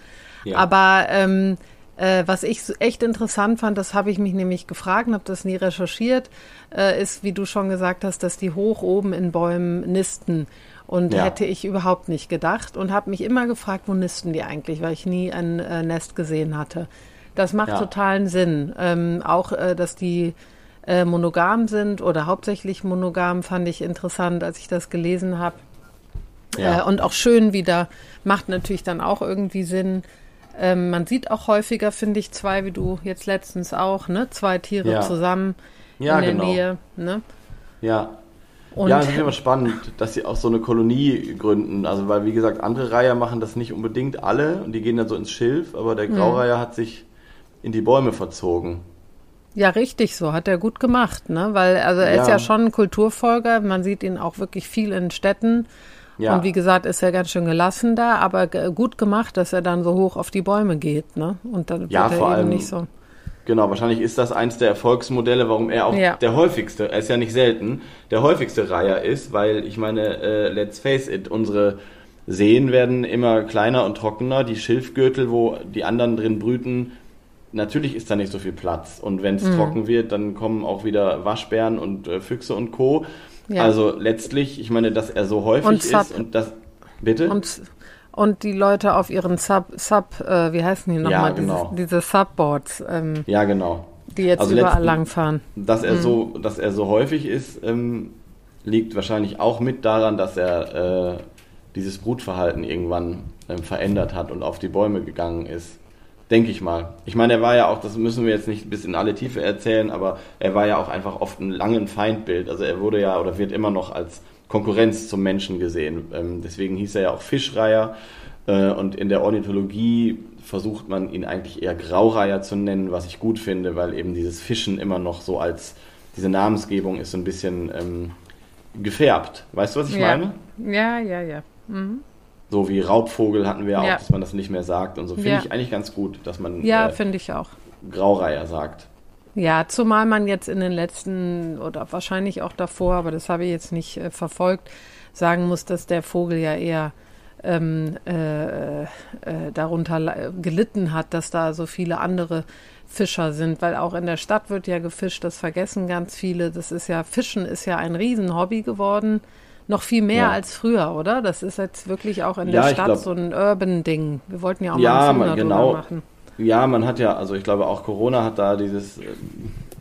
Ja. Aber ähm, äh, was ich echt interessant fand, das habe ich mich nämlich gefragt und habe das nie recherchiert, äh, ist, wie du schon gesagt hast, dass die hoch oben in Bäumen nisten. Und Ja. hätte ich überhaupt nicht gedacht und habe mich immer gefragt, wo nisten die eigentlich, weil ich nie ein äh, Nest gesehen hatte. Das macht Ja. totalen Sinn. Ähm, auch, äh, dass die äh, monogam sind oder hauptsächlich monogam, fand ich interessant, als ich das gelesen habe. Ja. Äh, und auch schön wieder, macht natürlich dann auch irgendwie Sinn. Ähm, man sieht auch häufiger, finde ich, zwei, wie du jetzt letztens auch, ne? Zwei Tiere Ja. zusammen Ja, in der genau. Nähe. Ne? Ja. Und ja, das ist immer spannend, dass sie auch so eine Kolonie gründen. Also, weil, wie gesagt, andere Reiher machen das nicht unbedingt alle und die gehen dann so ins Schilf, aber der Graureiher hat sich in die Bäume verzogen. Ja, richtig so, hat er gut gemacht, ne? Weil, also er ist Ja. ja schon ein Kulturfolger, man sieht ihn auch wirklich viel in Städten. Ja. Und wie gesagt, ist er ganz schön gelassen da, aber gut gemacht, dass er dann so hoch auf die Bäume geht, ne? Und dann Ja, wird er vor eben allem- nicht so. Genau, wahrscheinlich ist das eins der Erfolgsmodelle, warum er auch Ja. der häufigste, er ist ja nicht selten, der häufigste Reiher ist, weil ich meine, äh, let's face it, unsere Seen werden immer kleiner und trockener, die Schilfgürtel, wo die anderen drin brüten, natürlich ist da nicht so viel Platz. Und wenn es Mhm. trocken wird, dann kommen auch wieder Waschbären und äh, Füchse und Co. Ja. Also letztlich, ich meine, dass er so häufig Und ist und das. Bitte? Und, und die Leute auf ihren Sub, Sub äh, wie heißen die nochmal? Ja, genau. diese, diese Subboards, ähm, ja, genau. die jetzt Also überall letzten- langfahren. Dass Mhm. er so, dass er so häufig ist, ähm, liegt wahrscheinlich auch mit daran, dass er äh, dieses Brutverhalten irgendwann ähm, verändert hat und auf die Bäume gegangen ist. Denke ich mal. Ich meine, er war ja auch, das müssen wir jetzt nicht bis in alle Tiefe erzählen, aber er war ja auch einfach oft ein langen Feindbild. Also er wurde ja oder wird immer noch als Konkurrenz zum Menschen gesehen. Ähm, deswegen hieß er ja auch Fischreiher. Äh, und in der Ornithologie versucht man ihn eigentlich eher Graureiher zu nennen, was ich gut finde, weil eben dieses Fischen immer noch so als diese Namensgebung ist so ein bisschen ähm, gefärbt. Weißt du, was ich ja. meine? Ja, ja, ja. Mhm. So wie Raubvogel hatten wir auch, Ja. dass man das nicht mehr sagt und so. Finde Ja. ich eigentlich ganz gut, dass man Ja, äh, finde ich auch. Graureiher sagt. Ja, zumal man jetzt in den letzten oder wahrscheinlich auch davor, aber das habe ich jetzt nicht äh, verfolgt, sagen muss, dass der Vogel ja eher ähm, äh, äh, darunter gelitten hat, dass da so viele andere Fischer sind, weil auch in der Stadt wird ja gefischt, das vergessen ganz viele. Das ist ja, Fischen ist ja ein Riesenhobby geworden. Noch viel mehr Ja. als früher, oder? Das ist jetzt wirklich auch in Ja, der Stadt glaub- so ein Urban-Ding. Wir wollten ja auch Ja, mal Film man- genau. machen. Ja, man hat ja, also ich glaube auch Corona hat da dieses äh,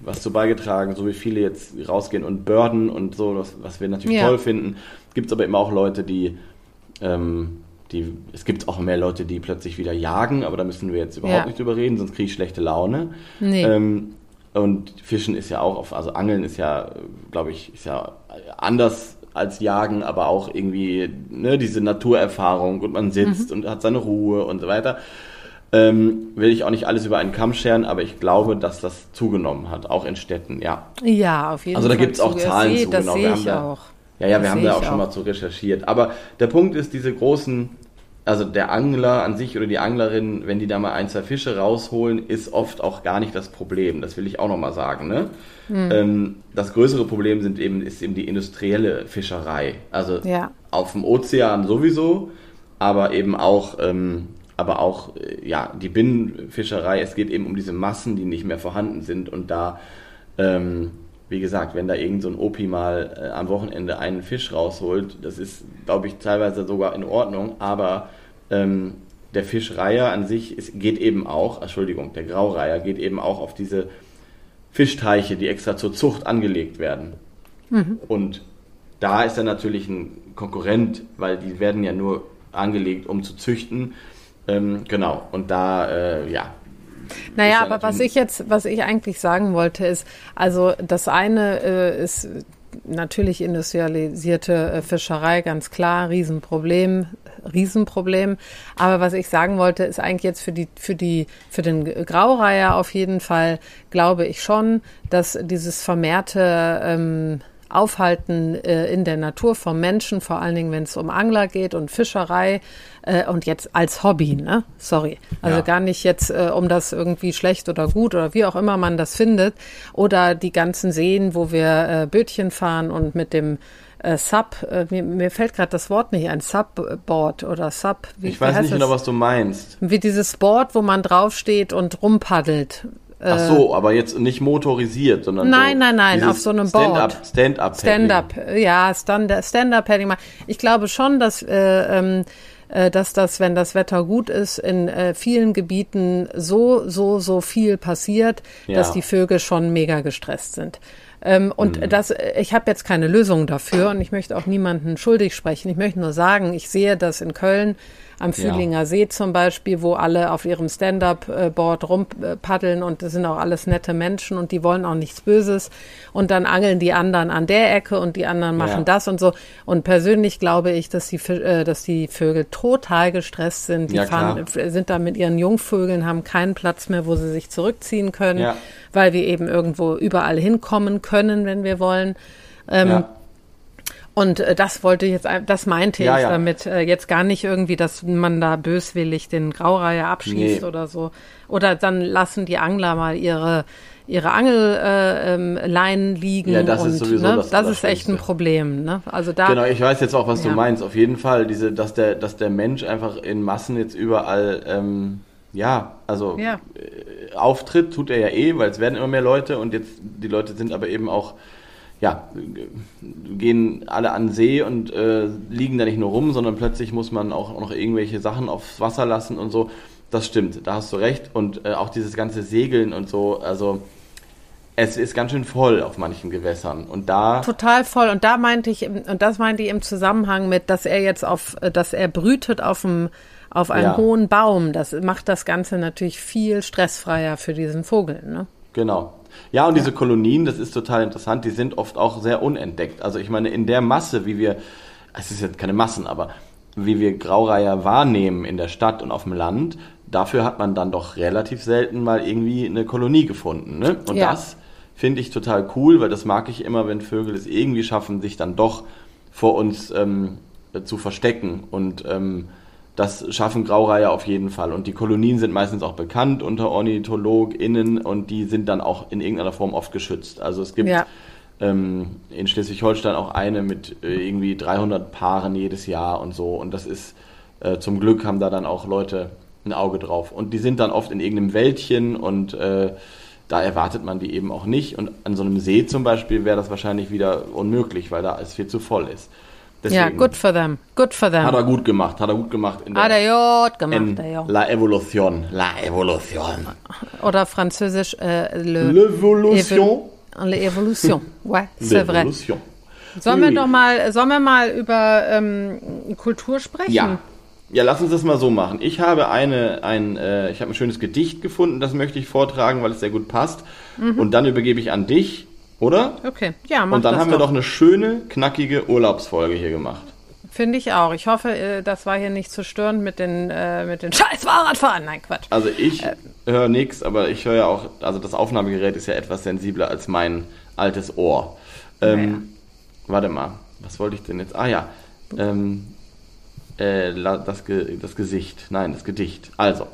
was zu beigetragen, so wie viele jetzt rausgehen und börden und so, was, was wir natürlich toll finden. Gibt es aber immer auch Leute, die, ähm, die, es gibt auch mehr Leute, die plötzlich wieder jagen, aber da müssen wir jetzt überhaupt Ja. nicht drüber reden, sonst kriege ich schlechte Laune. Nee. Ähm, und Fischen ist ja auch, auf, also Angeln ist ja, glaube ich, ist ja anders als Jagen, aber auch irgendwie ne, diese Naturerfahrung und man sitzt und hat seine Ruhe und so weiter. Ähm, will ich auch nicht alles über einen Kamm scheren, aber ich glaube, dass das zugenommen hat, auch in Städten, ja. Ja, auf jeden Also da Fall. gibt's auch. Zahlen das zu, Das genau. Wir sehe ich da- auch. Ja, ja, Das wir haben da auch ich schon mal zu recherchiert. Aber der Punkt ist, diese großen, also der Angler an sich oder die Anglerin, wenn die da mal ein, zwei Fische rausholen, ist oft auch gar nicht das Problem. Das will ich auch nochmal sagen. Ne? Hm. Ähm, das größere Problem sind eben, ist eben die industrielle Fischerei. Also Ja. auf dem Ozean sowieso, aber eben auch, ähm, aber auch äh, ja, die Binnenfischerei. Es geht eben um diese Massen, die nicht mehr vorhanden sind und da ähm, wie gesagt, wenn da irgend so ein Opi mal äh, am Wochenende einen Fisch rausholt, das ist, glaube ich, teilweise sogar in Ordnung, aber ähm, der Fischreiher an sich ist, geht eben auch, Entschuldigung, der Graureiher geht eben auch auf diese Fischteiche, die extra zur Zucht angelegt werden. Und da ist er natürlich ein Konkurrent, weil die werden ja nur angelegt, um zu züchten. Ähm, genau, und da, äh, ja, Naja, ja aber was ich jetzt, was ich eigentlich sagen wollte, ist, also das eine äh, ist natürlich industrialisierte äh, Fischerei, ganz klar, Riesenproblem, Riesenproblem. Aber was ich sagen wollte, ist eigentlich jetzt für die, für die, für den Graureiher auf jeden Fall, glaube ich schon, dass dieses vermehrte ähm, Aufhalten äh, in der Natur vom Menschen, vor allen Dingen, wenn es um Angler geht und Fischerei äh, und jetzt als Hobby, ne? Sorry. Also Ja. gar nicht jetzt, äh, um das irgendwie schlecht oder gut oder wie auch immer man das findet. Oder die ganzen Seen, wo wir äh, Bötchen fahren und mit dem äh, Sub, äh, mir, mir fällt gerade das Wort nicht ein, Subboard oder Sub. Wie, ich weiß nicht genau, was du meinst. Wie dieses Board, wo man draufsteht und rumpaddelt. Ach so, aber jetzt nicht motorisiert, sondern Äh, Nein, so nein, nein, auf so einem Stand-up, Board. Stand-up, Stand-up, ja, Stand- Stand-up-Paddling. Ich glaube schon, dass, äh, ähm, äh, dass das, wenn das Wetter gut ist, in äh, vielen Gebieten so, so, so viel passiert, Ja. dass die Vögel schon mega gestresst sind. Ähm, und Mhm. das, ich habe jetzt keine Lösung dafür und ich möchte auch niemanden schuldig sprechen. Ich möchte nur sagen, ich sehe das in Köln am Fühlinger See zum Beispiel, wo alle auf ihrem Stand-up-Board rumpaddeln und das sind auch alles nette Menschen und die wollen auch nichts Böses und dann angeln die anderen an der Ecke und die anderen machen Ja. das und so. Und persönlich glaube ich, dass die, äh, dass die Vögel total gestresst sind. Die Ja, fahren, sind da mit ihren Jungvögeln, haben keinen Platz mehr, wo sie sich zurückziehen können, Ja. weil wir eben irgendwo überall hinkommen können, wenn wir wollen. Ähm, Ja. Und äh, das wollte ich jetzt, das meinte Ja, ich ja. damit. Äh, jetzt gar nicht irgendwie, dass man da böswillig den Graureiher abschießt Nee. oder so. Oder dann lassen die Angler mal ihre ihre Angelleinen äh, ähm, Leinen liegen. Ja, das und, ist sowieso ne, das das ist echt ein. Problem. Ne? Also da, Genau, ich weiß jetzt auch, was du Ja. meinst. Auf jeden Fall, diese, dass der, dass der Mensch einfach in Massen jetzt überall, ähm, ja, also Ja. äh, auftritt, tut er ja eh, weil es werden immer mehr Leute und jetzt die Leute sind aber eben auch, ja, gehen alle an See und äh, liegen da nicht nur rum, sondern plötzlich muss man auch noch irgendwelche Sachen aufs Wasser lassen und so. Das stimmt, da hast du recht. Und äh, auch dieses ganze Segeln und so, also es ist ganz schön voll auf manchen Gewässern. Und da. Total voll. Und da meinte ich, und das meinte ich im Zusammenhang mit, dass er jetzt auf, dass er brütet auf dem, auf einem Ja. hohen Baum. Das macht das Ganze natürlich viel stressfreier für diesen Vogel. Ne? Genau. Ja, und diese Kolonien, das ist total interessant, die sind oft auch sehr unentdeckt. Also ich meine, in der Masse, wie wir, es ist jetzt keine Massen, aber wie wir Graureiher wahrnehmen in der Stadt und auf dem Land, dafür hat man dann doch relativ selten mal irgendwie eine Kolonie gefunden. Ne? Und Ja. das finde ich total cool, weil das mag ich immer, wenn Vögel es irgendwie schaffen, sich dann doch vor uns ähm, zu verstecken. Und ähm, das schaffen Graureiher auf jeden Fall. Und die Kolonien sind meistens auch bekannt unter OrnithologInnen und die sind dann auch in irgendeiner Form oft geschützt. Also es gibt Ja. ähm, in Schleswig-Holstein auch eine mit äh, irgendwie 300 Paaren jedes Jahr und so. Und das ist, äh, zum Glück haben da dann auch Leute ein Auge drauf. Und die sind dann oft in irgendeinem Wäldchen und äh, da erwartet man die eben auch nicht. Und an so einem See zum Beispiel wäre das wahrscheinlich wieder unmöglich, weil da es viel zu voll ist. Ja, Deswegen good for them. Good for them. Hat er gut gemacht, hat er gut gemacht in der Hat er gut in gemacht, der Junge. La Evolution. La Evolution. Oder französisch, äh, le, L'Evolution. L'évolution. Ouais, c'est vrai. L'Evolution. Sollen wir doch mal, sollen wir mal über ähm, Kultur sprechen? Ja. Ja, lass uns das mal so machen. Ich habe eine, ein, äh, ich habe ein schönes Gedicht gefunden, das möchte ich vortragen, weil es sehr gut passt. Und dann übergebe ich an dich, oder? Okay, ja, mach Und dann das haben wir doch eine schöne, knackige Urlaubsfolge hier gemacht. Finde ich auch. Ich hoffe, äh, das war hier nicht zu störend mit den, äh, mit den scheiß Fahrradfahren. Nein, Quatsch. Also ich Äh. höre nichts, aber ich höre ja auch, also das Aufnahmegerät ist ja etwas sensibler als mein altes Ohr. Ähm, Warte mal, was wollte ich denn jetzt? Ah ja, ähm, äh, das, Ge das Gesicht, nein, das Gedicht. Also,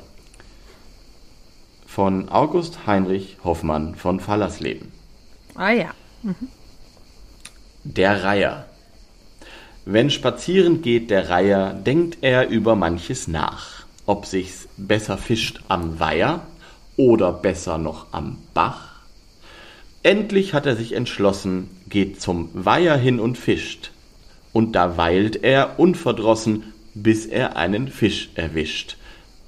von August Heinrich Hoffmann von Fallersleben. Ah ja. Der Reiher. Wenn spazieren geht der Reiher, denkt er über manches nach. Ob sich's besser fischt am Weiher oder besser noch am Bach. Endlich hat er sich entschlossen, geht zum Weiher hin und fischt. Und da weilt er unverdrossen, bis er einen Fisch erwischt.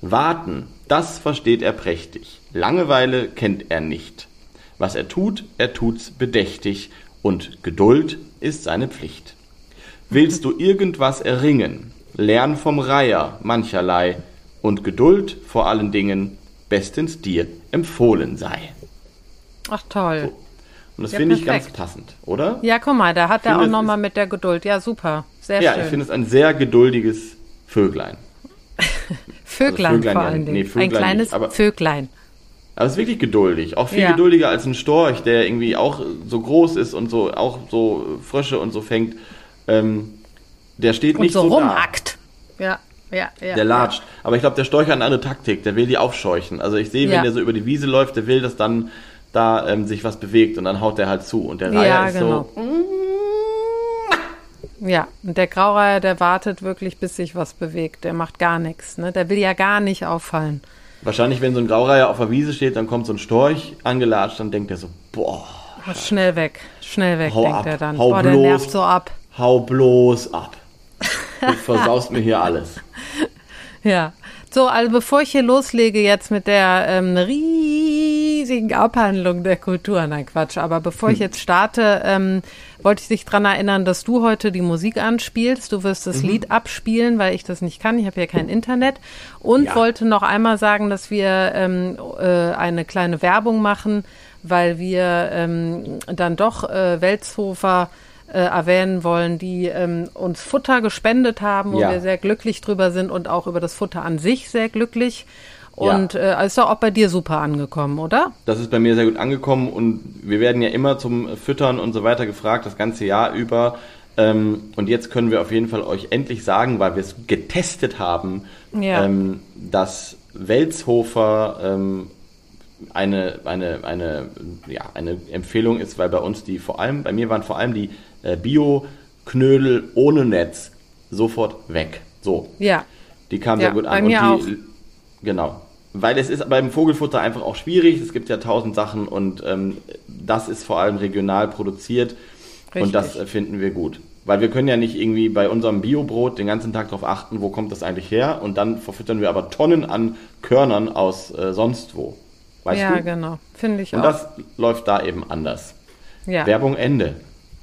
Warten, das versteht er prächtig. Langeweile kennt er nicht. Was er tut, er tut's bedächtig, und Geduld ist seine Pflicht. Willst du irgendwas erringen, lern vom Reiher mancherlei, und Geduld vor allen Dingen bestens dir empfohlen sei. Ach toll. Und das Ja, finde ich ganz passend, oder? Ja, guck mal, da hat er auch nochmal mit der Geduld. Ja, super. Sehr Ja, schön. ich finde es ein sehr geduldiges Vöglein. Vöglein, also Vöglein vor ja, allen nee, Dingen. Vöglein Ein kleines nicht, Vöglein. Aber es ist wirklich geduldig. Auch viel Ja. geduldiger als ein Storch, der irgendwie auch so groß ist und so auch so Frösche und so fängt. Ähm, der steht Und nicht so so, da. rumhackt. Ja, ja, ja. Der latscht. Aber ich glaube, der Storch hat eine andere Taktik. Der will die aufscheuchen. Also ich sehe, wenn Ja. der so über die Wiese läuft, der will, dass dann da ähm, sich was bewegt und dann haut der halt zu. Und der Reiher Ja, ist genau. so. Ja, und der Graureiher, der wartet wirklich, bis sich was bewegt. Der macht gar nichts. Ne? Der will ja gar nicht auffallen. Wahrscheinlich, wenn so ein Graureiher auf der Wiese steht, dann kommt so ein Storch angelatscht, dann denkt er so, boah, Schnell weg, schnell weg, Hau denkt ab, er dann. hau Boah, der bloß. nervt so ab. hau bloß ab. Du versaust mir hier alles. Ja. So, also bevor ich hier loslege jetzt mit der ähm, riesigen Abhandlung der Kultur, nein Quatsch, aber bevor Hm. ich jetzt starte, ähm, wollte ich dich dran erinnern, dass du heute die Musik anspielst. Du wirst Mhm. das Lied abspielen, weil ich das nicht kann. Ich habe ja kein Internet. Und Ja. wollte noch einmal sagen, dass wir ähm, äh, eine kleine Werbung machen, weil wir ähm, dann doch äh, Welzhofer äh, erwähnen wollen, die ähm, uns Futter gespendet haben, wo Ja. wir sehr glücklich drüber sind und auch über das Futter an sich sehr glücklich. Ja. Und äh, ist doch auch bei dir super angekommen, oder? Das ist bei mir sehr gut angekommen und wir werden ja immer zum Füttern und so weiter gefragt, das ganze Jahr über. Ähm, und jetzt können wir auf jeden Fall euch endlich sagen, weil wir es getestet haben, Ja. ähm, dass Welzhofer ähm, eine, eine, eine, ja, eine Empfehlung ist, weil bei uns die vor allem, bei mir waren vor allem die äh, Bio-Knödel ohne Netz sofort weg. So. Ja. Die kam Ja, sehr gut bei an. mir und auch. die, Genau. Weil es ist beim Vogelfutter einfach auch schwierig. Es gibt ja tausend Sachen und ähm, das ist vor allem regional produziert Richtig. und das finden wir gut. Weil wir können ja nicht irgendwie bei unserem Biobrot den ganzen Tag darauf achten, wo kommt das eigentlich her und dann verfüttern wir aber Tonnen an Körnern aus äh, sonst wo. Weißt ja, du? genau. Finde ich Und auch. das läuft da eben anders. ja. Werbung Ende.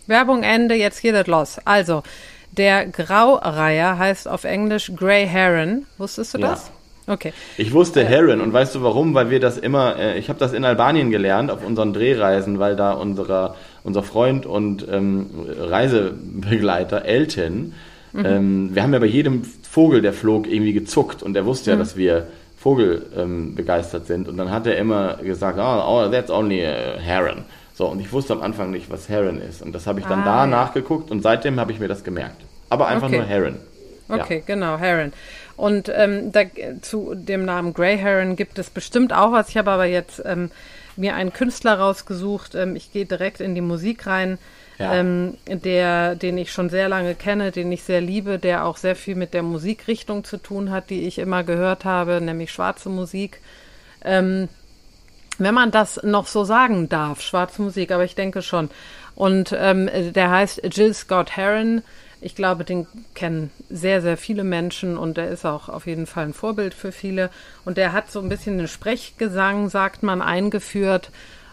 Werbung Ende, jetzt geht es los. Also, der Graureiher heißt auf Englisch Grey Heron. Wusstest du Ja. das? Okay. Ich wusste Heron und weißt du warum? Weil wir das immer, äh, ich habe das in Albanien gelernt auf unseren Drehreisen, weil da unserer, unser Freund und ähm, Reisebegleiter Elton, ähm, wir haben ja bei jedem Vogel, der flog, irgendwie gezuckt und er wusste ja, dass wir Vogel ähm, begeistert sind und dann hat er immer gesagt, oh, oh that's only a Heron. So, und ich wusste am Anfang nicht, was Heron ist. Und das habe ich dann Ah, da ja. nachgeguckt und seitdem habe ich mir das gemerkt. Aber einfach Okay. nur Heron. Okay, genau, Heron. Und ähm, da, zu dem Namen Grey Heron gibt es bestimmt auch was. Ich habe aber jetzt ähm, mir einen Künstler rausgesucht. Ähm, ich gehe direkt in die Musik rein, Ja. ähm, der, den ich schon sehr lange kenne, den ich sehr liebe, der auch sehr viel mit der Musikrichtung zu tun hat, die ich immer gehört habe, nämlich schwarze Musik. Ähm, wenn man das noch so sagen darf, schwarze Musik, aber ich denke schon. Und ähm, der heißt Jill Scott Heron. Ich glaube, den kennen sehr, sehr viele Menschen und der ist auch auf jeden Fall ein Vorbild für viele. Und der hat so ein bisschen den Sprechgesang, sagt man, eingeführt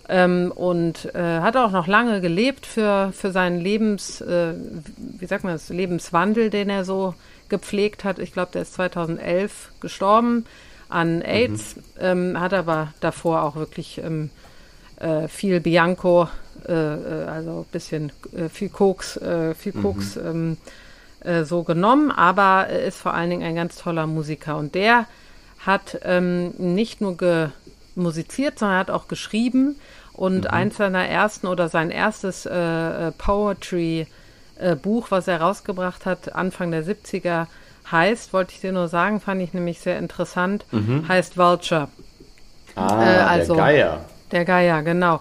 ähm, und äh, hat auch noch lange gelebt für, für seinen Lebens, äh, wie sagt man das, Lebenswandel, den er so gepflegt hat. Ich glaube, der ist 2011 gestorben an AIDS, ähm, hat aber davor auch wirklich ähm, äh, viel Bianco, äh, äh, also ein bisschen äh, viel Koks, äh, viel Koks ähm, äh, so genommen, aber er ist vor allen Dingen ein ganz toller Musiker und der hat ähm, nicht nur musiziert, sondern hat auch geschrieben und eins seiner ersten oder sein erstes äh, äh, Poetry äh, Buch, was er rausgebracht hat, Anfang der 70er, heißt, wollte ich dir nur sagen, fand ich nämlich sehr interessant, heißt Vulture. Ah, also- der Geier. Der Geier, genau.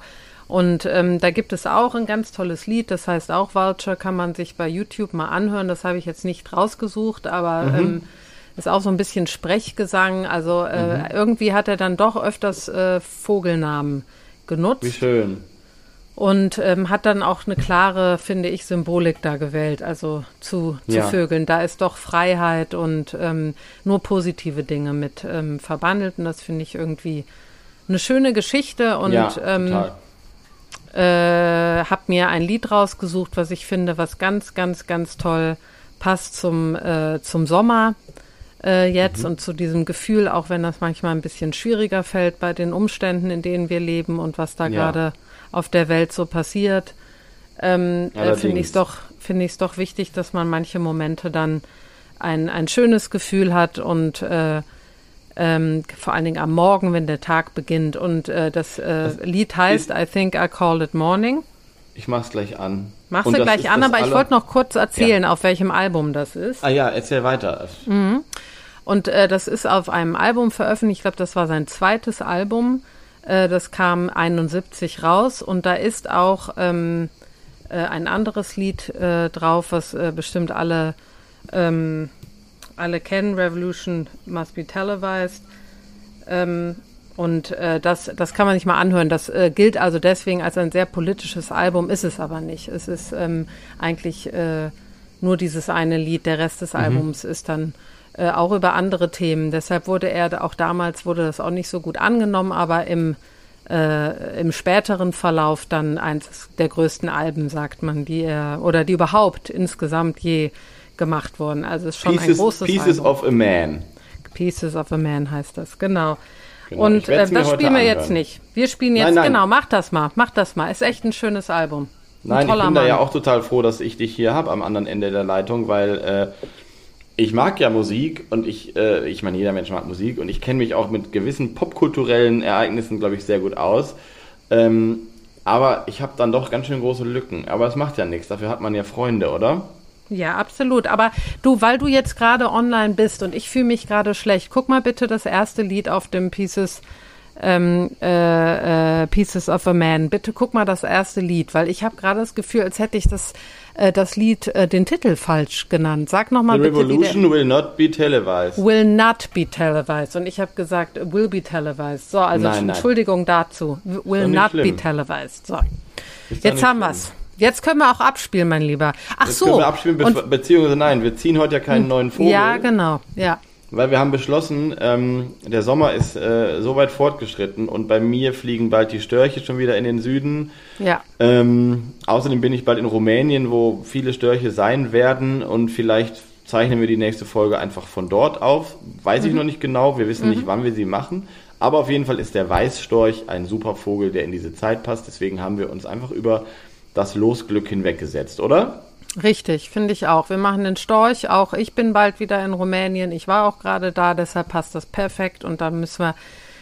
Und ähm, da gibt es auch ein ganz tolles Lied, das heißt auch Vulture, kann man sich bei YouTube mal anhören. Das habe ich jetzt nicht rausgesucht, aber Mhm. ähm, ist auch so ein bisschen Sprechgesang. Also äh, Mhm. irgendwie hat er dann doch öfters äh, Vogelnamen genutzt. Wie schön. Und ähm, hat dann auch eine klare, finde ich, Symbolik da gewählt, also zu, zu Ja. Vögeln. Da ist doch Freiheit und ähm, nur positive Dinge mit ähm, verbandelt. Und das finde ich irgendwie eine schöne Geschichte. Und ja, ähm. Äh, habe mir ein Lied rausgesucht, was ich finde, was ganz, ganz, ganz toll passt zum, äh, zum Sommer äh, jetzt und zu diesem Gefühl, auch wenn das manchmal ein bisschen schwieriger fällt bei den Umständen, in denen wir leben und was da Ja. gerade auf der Welt so passiert, ähm, äh, finde ich es doch, finde ich es doch wichtig, dass man manche Momente dann ein, ein schönes Gefühl hat und äh, ähm, vor allen Dingen am Morgen, wenn der Tag beginnt. Und äh, das, äh, Lied heißt I Think I Call It Morning. Ich mach's gleich an. Machst Und du das gleich an, das aber ich wollte noch kurz erzählen, auf welchem Album das ist. Ah ja, erzähl weiter. Und äh, das ist auf einem Album veröffentlicht. Ich glaube, das war sein zweites Album. Äh, das kam 71 raus und da ist auch ähm, äh, ein anderes Lied äh, drauf, was äh, bestimmt alle ähm, alle kennen. Revolution Must Be Televised. Ähm, und äh, das, das kann man sich mal anhören. Das äh, gilt also deswegen als ein sehr politisches Album, ist es aber nicht. Es ist ähm, eigentlich äh, nur dieses eine Lied. Der Rest des Albums ist dann äh, auch über andere Themen. Deshalb wurde er auch damals wurde das auch nicht so gut angenommen, aber im äh, im späteren Verlauf dann eins der größten Alben, sagt man, die er oder die überhaupt insgesamt je gemacht wurden. Also es ist schon ein Pieces, großes Pieces Album. of a Man. Pieces of a Man heißt das, genau. Genau, Und äh, das spielen wir jetzt nicht. Wir spielen jetzt, Nein, nein. genau, mach das mal, mach das mal. Ist echt ein schönes Album. Ein Nein, ich bin da Mann. ja auch total froh, dass ich dich hier habe am anderen Ende der Leitung, weil äh, ich mag ja Musik und ich, äh, ich meine, jeder Mensch mag Musik und ich kenne mich auch mit gewissen popkulturellen Ereignissen, glaube ich, sehr gut aus. Ähm, aber ich habe dann doch ganz schön große Lücken. Aber es macht ja nichts, dafür hat man ja Freunde, oder? Ja, absolut. Aber du, weil du jetzt gerade online bist und ich fühle mich gerade schlecht, guck mal bitte das erste Lied auf dem Pieces, ähm, äh, äh, Pieces of a Man. Bitte guck mal das erste Lied, weil ich habe gerade das Gefühl, als hätte ich das, äh, das Lied, äh, den Titel falsch genannt. Sag noch mal The bitte, der Revolution will not be televised. will not be televised. Und ich habe gesagt, will be televised. So, also Nein, nein. Entschuldigung dazu. Will not be schlimm. televised. So. Jetzt haben wir's. Jetzt können wir auch abspielen, mein Lieber. Ach Jetzt so. können wir abspielen, be Und, beziehungsweise nein, wir ziehen heute ja keinen neuen Vogel. ja, genau. Ja. Weil wir haben beschlossen, ähm, der Sommer ist äh, so weit fortgeschritten und bei mir fliegen bald die Störche schon wieder in den Süden. Ja. Ähm, außerdem bin ich bald in Rumänien, wo viele Störche sein werden und vielleicht zeichnen wir die nächste Folge einfach von dort auf. Weiß ich noch nicht genau, wir wissen nicht, wann wir sie machen. Aber auf jeden Fall ist der Weißstorch ein super Vogel, der in diese Zeit passt. Deswegen haben wir uns einfach über das Losglück hinweggesetzt, oder? Richtig, finde ich auch. Wir machen den Storch. Auch ich bin bald wieder in Rumänien. Ich war auch gerade da, deshalb passt das perfekt. Und dann müssen wir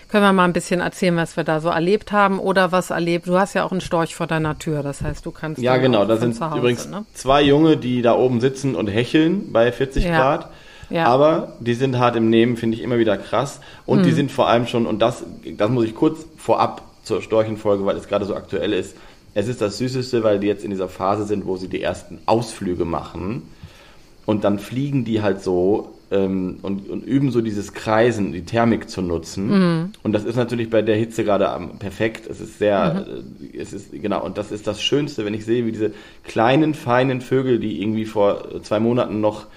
können wir mal ein bisschen erzählen, was wir da so erlebt haben oder was erlebt. Du hast ja auch einen Storch vor deiner Tür, das heißt, du kannst. Ja, genau. Da sind Hause, übrigens ne? zwei Junge, die da oben sitzen und hecheln bei 40 ja. Grad. Ja. Aber die sind hart im Nehmen, finde ich immer wieder krass. Und hm. die sind vor allem schon, und das, das muss ich kurz vorab zur Storchenfolge, weil es gerade so aktuell ist. Es ist das Süßeste, weil die jetzt in dieser Phase sind, wo sie die ersten Ausflüge machen. Und dann fliegen die halt so ähm, und, und, üben so dieses Kreisen, die Thermik zu nutzen. Mhm. Und das ist natürlich bei der Hitze gerade perfekt. Es ist sehr, mhm. äh, es ist, genau, und das ist das Schönste, wenn ich sehe, wie diese kleinen, feinen Vögel, die irgendwie vor zwei Monaten noch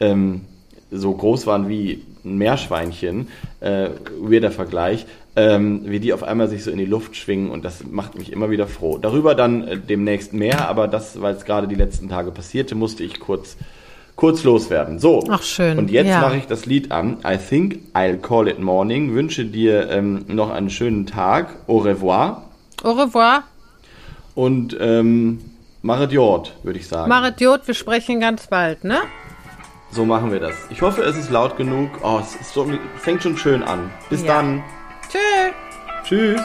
ähm, so groß waren wie ein Meerschweinchen, äh, weirder Vergleich, ähm, wie die auf einmal sich so in die Luft schwingen und das macht mich immer wieder froh. Darüber dann äh, demnächst mehr, aber das, weil es gerade die letzten Tage passierte, musste ich kurz kurz loswerden. So. Ach schön. Und jetzt ja. mache ich das Lied an. I think I'll call it morning. Wünsche dir ähm, noch einen schönen Tag. Au revoir. Au revoir. Und ähm, Maret Jord, würde ich sagen. Maret Jord, wir sprechen ganz bald, ne? So machen wir das. Ich hoffe, es ist laut genug. Oh, es so, fängt schon schön an. Bis ja. dann. Tschö. Tschüss.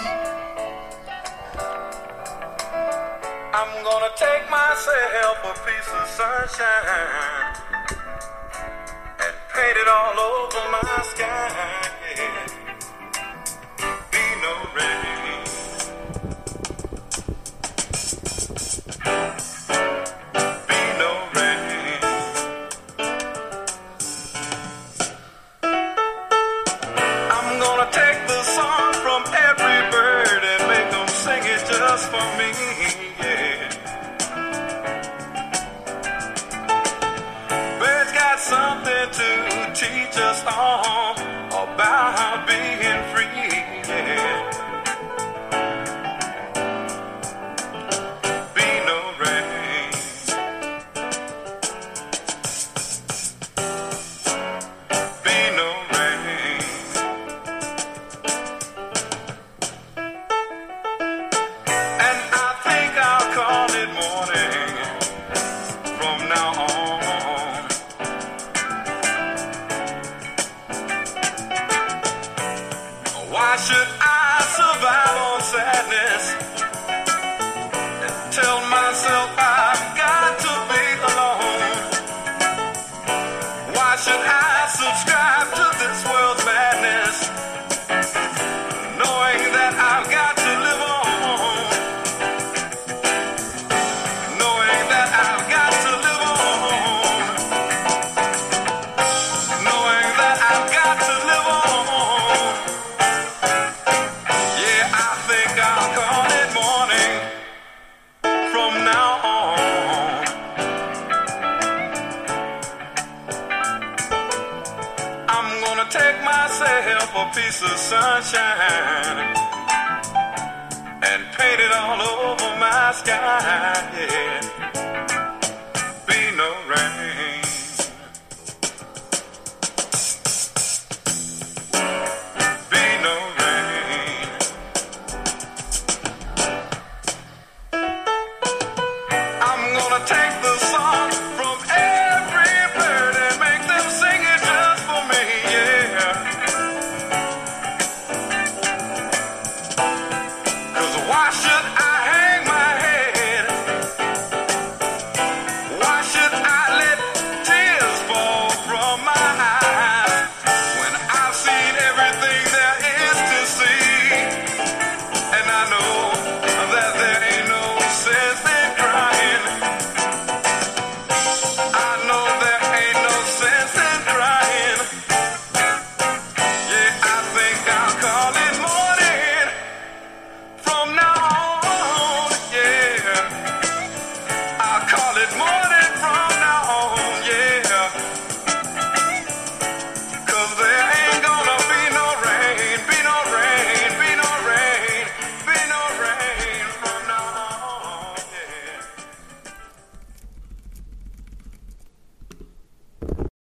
I'm gonna take myself a piece of sunshine and paint it all over my sky. Be no rain. Myself a piece of sunshine and paint it all over my sky. Yeah.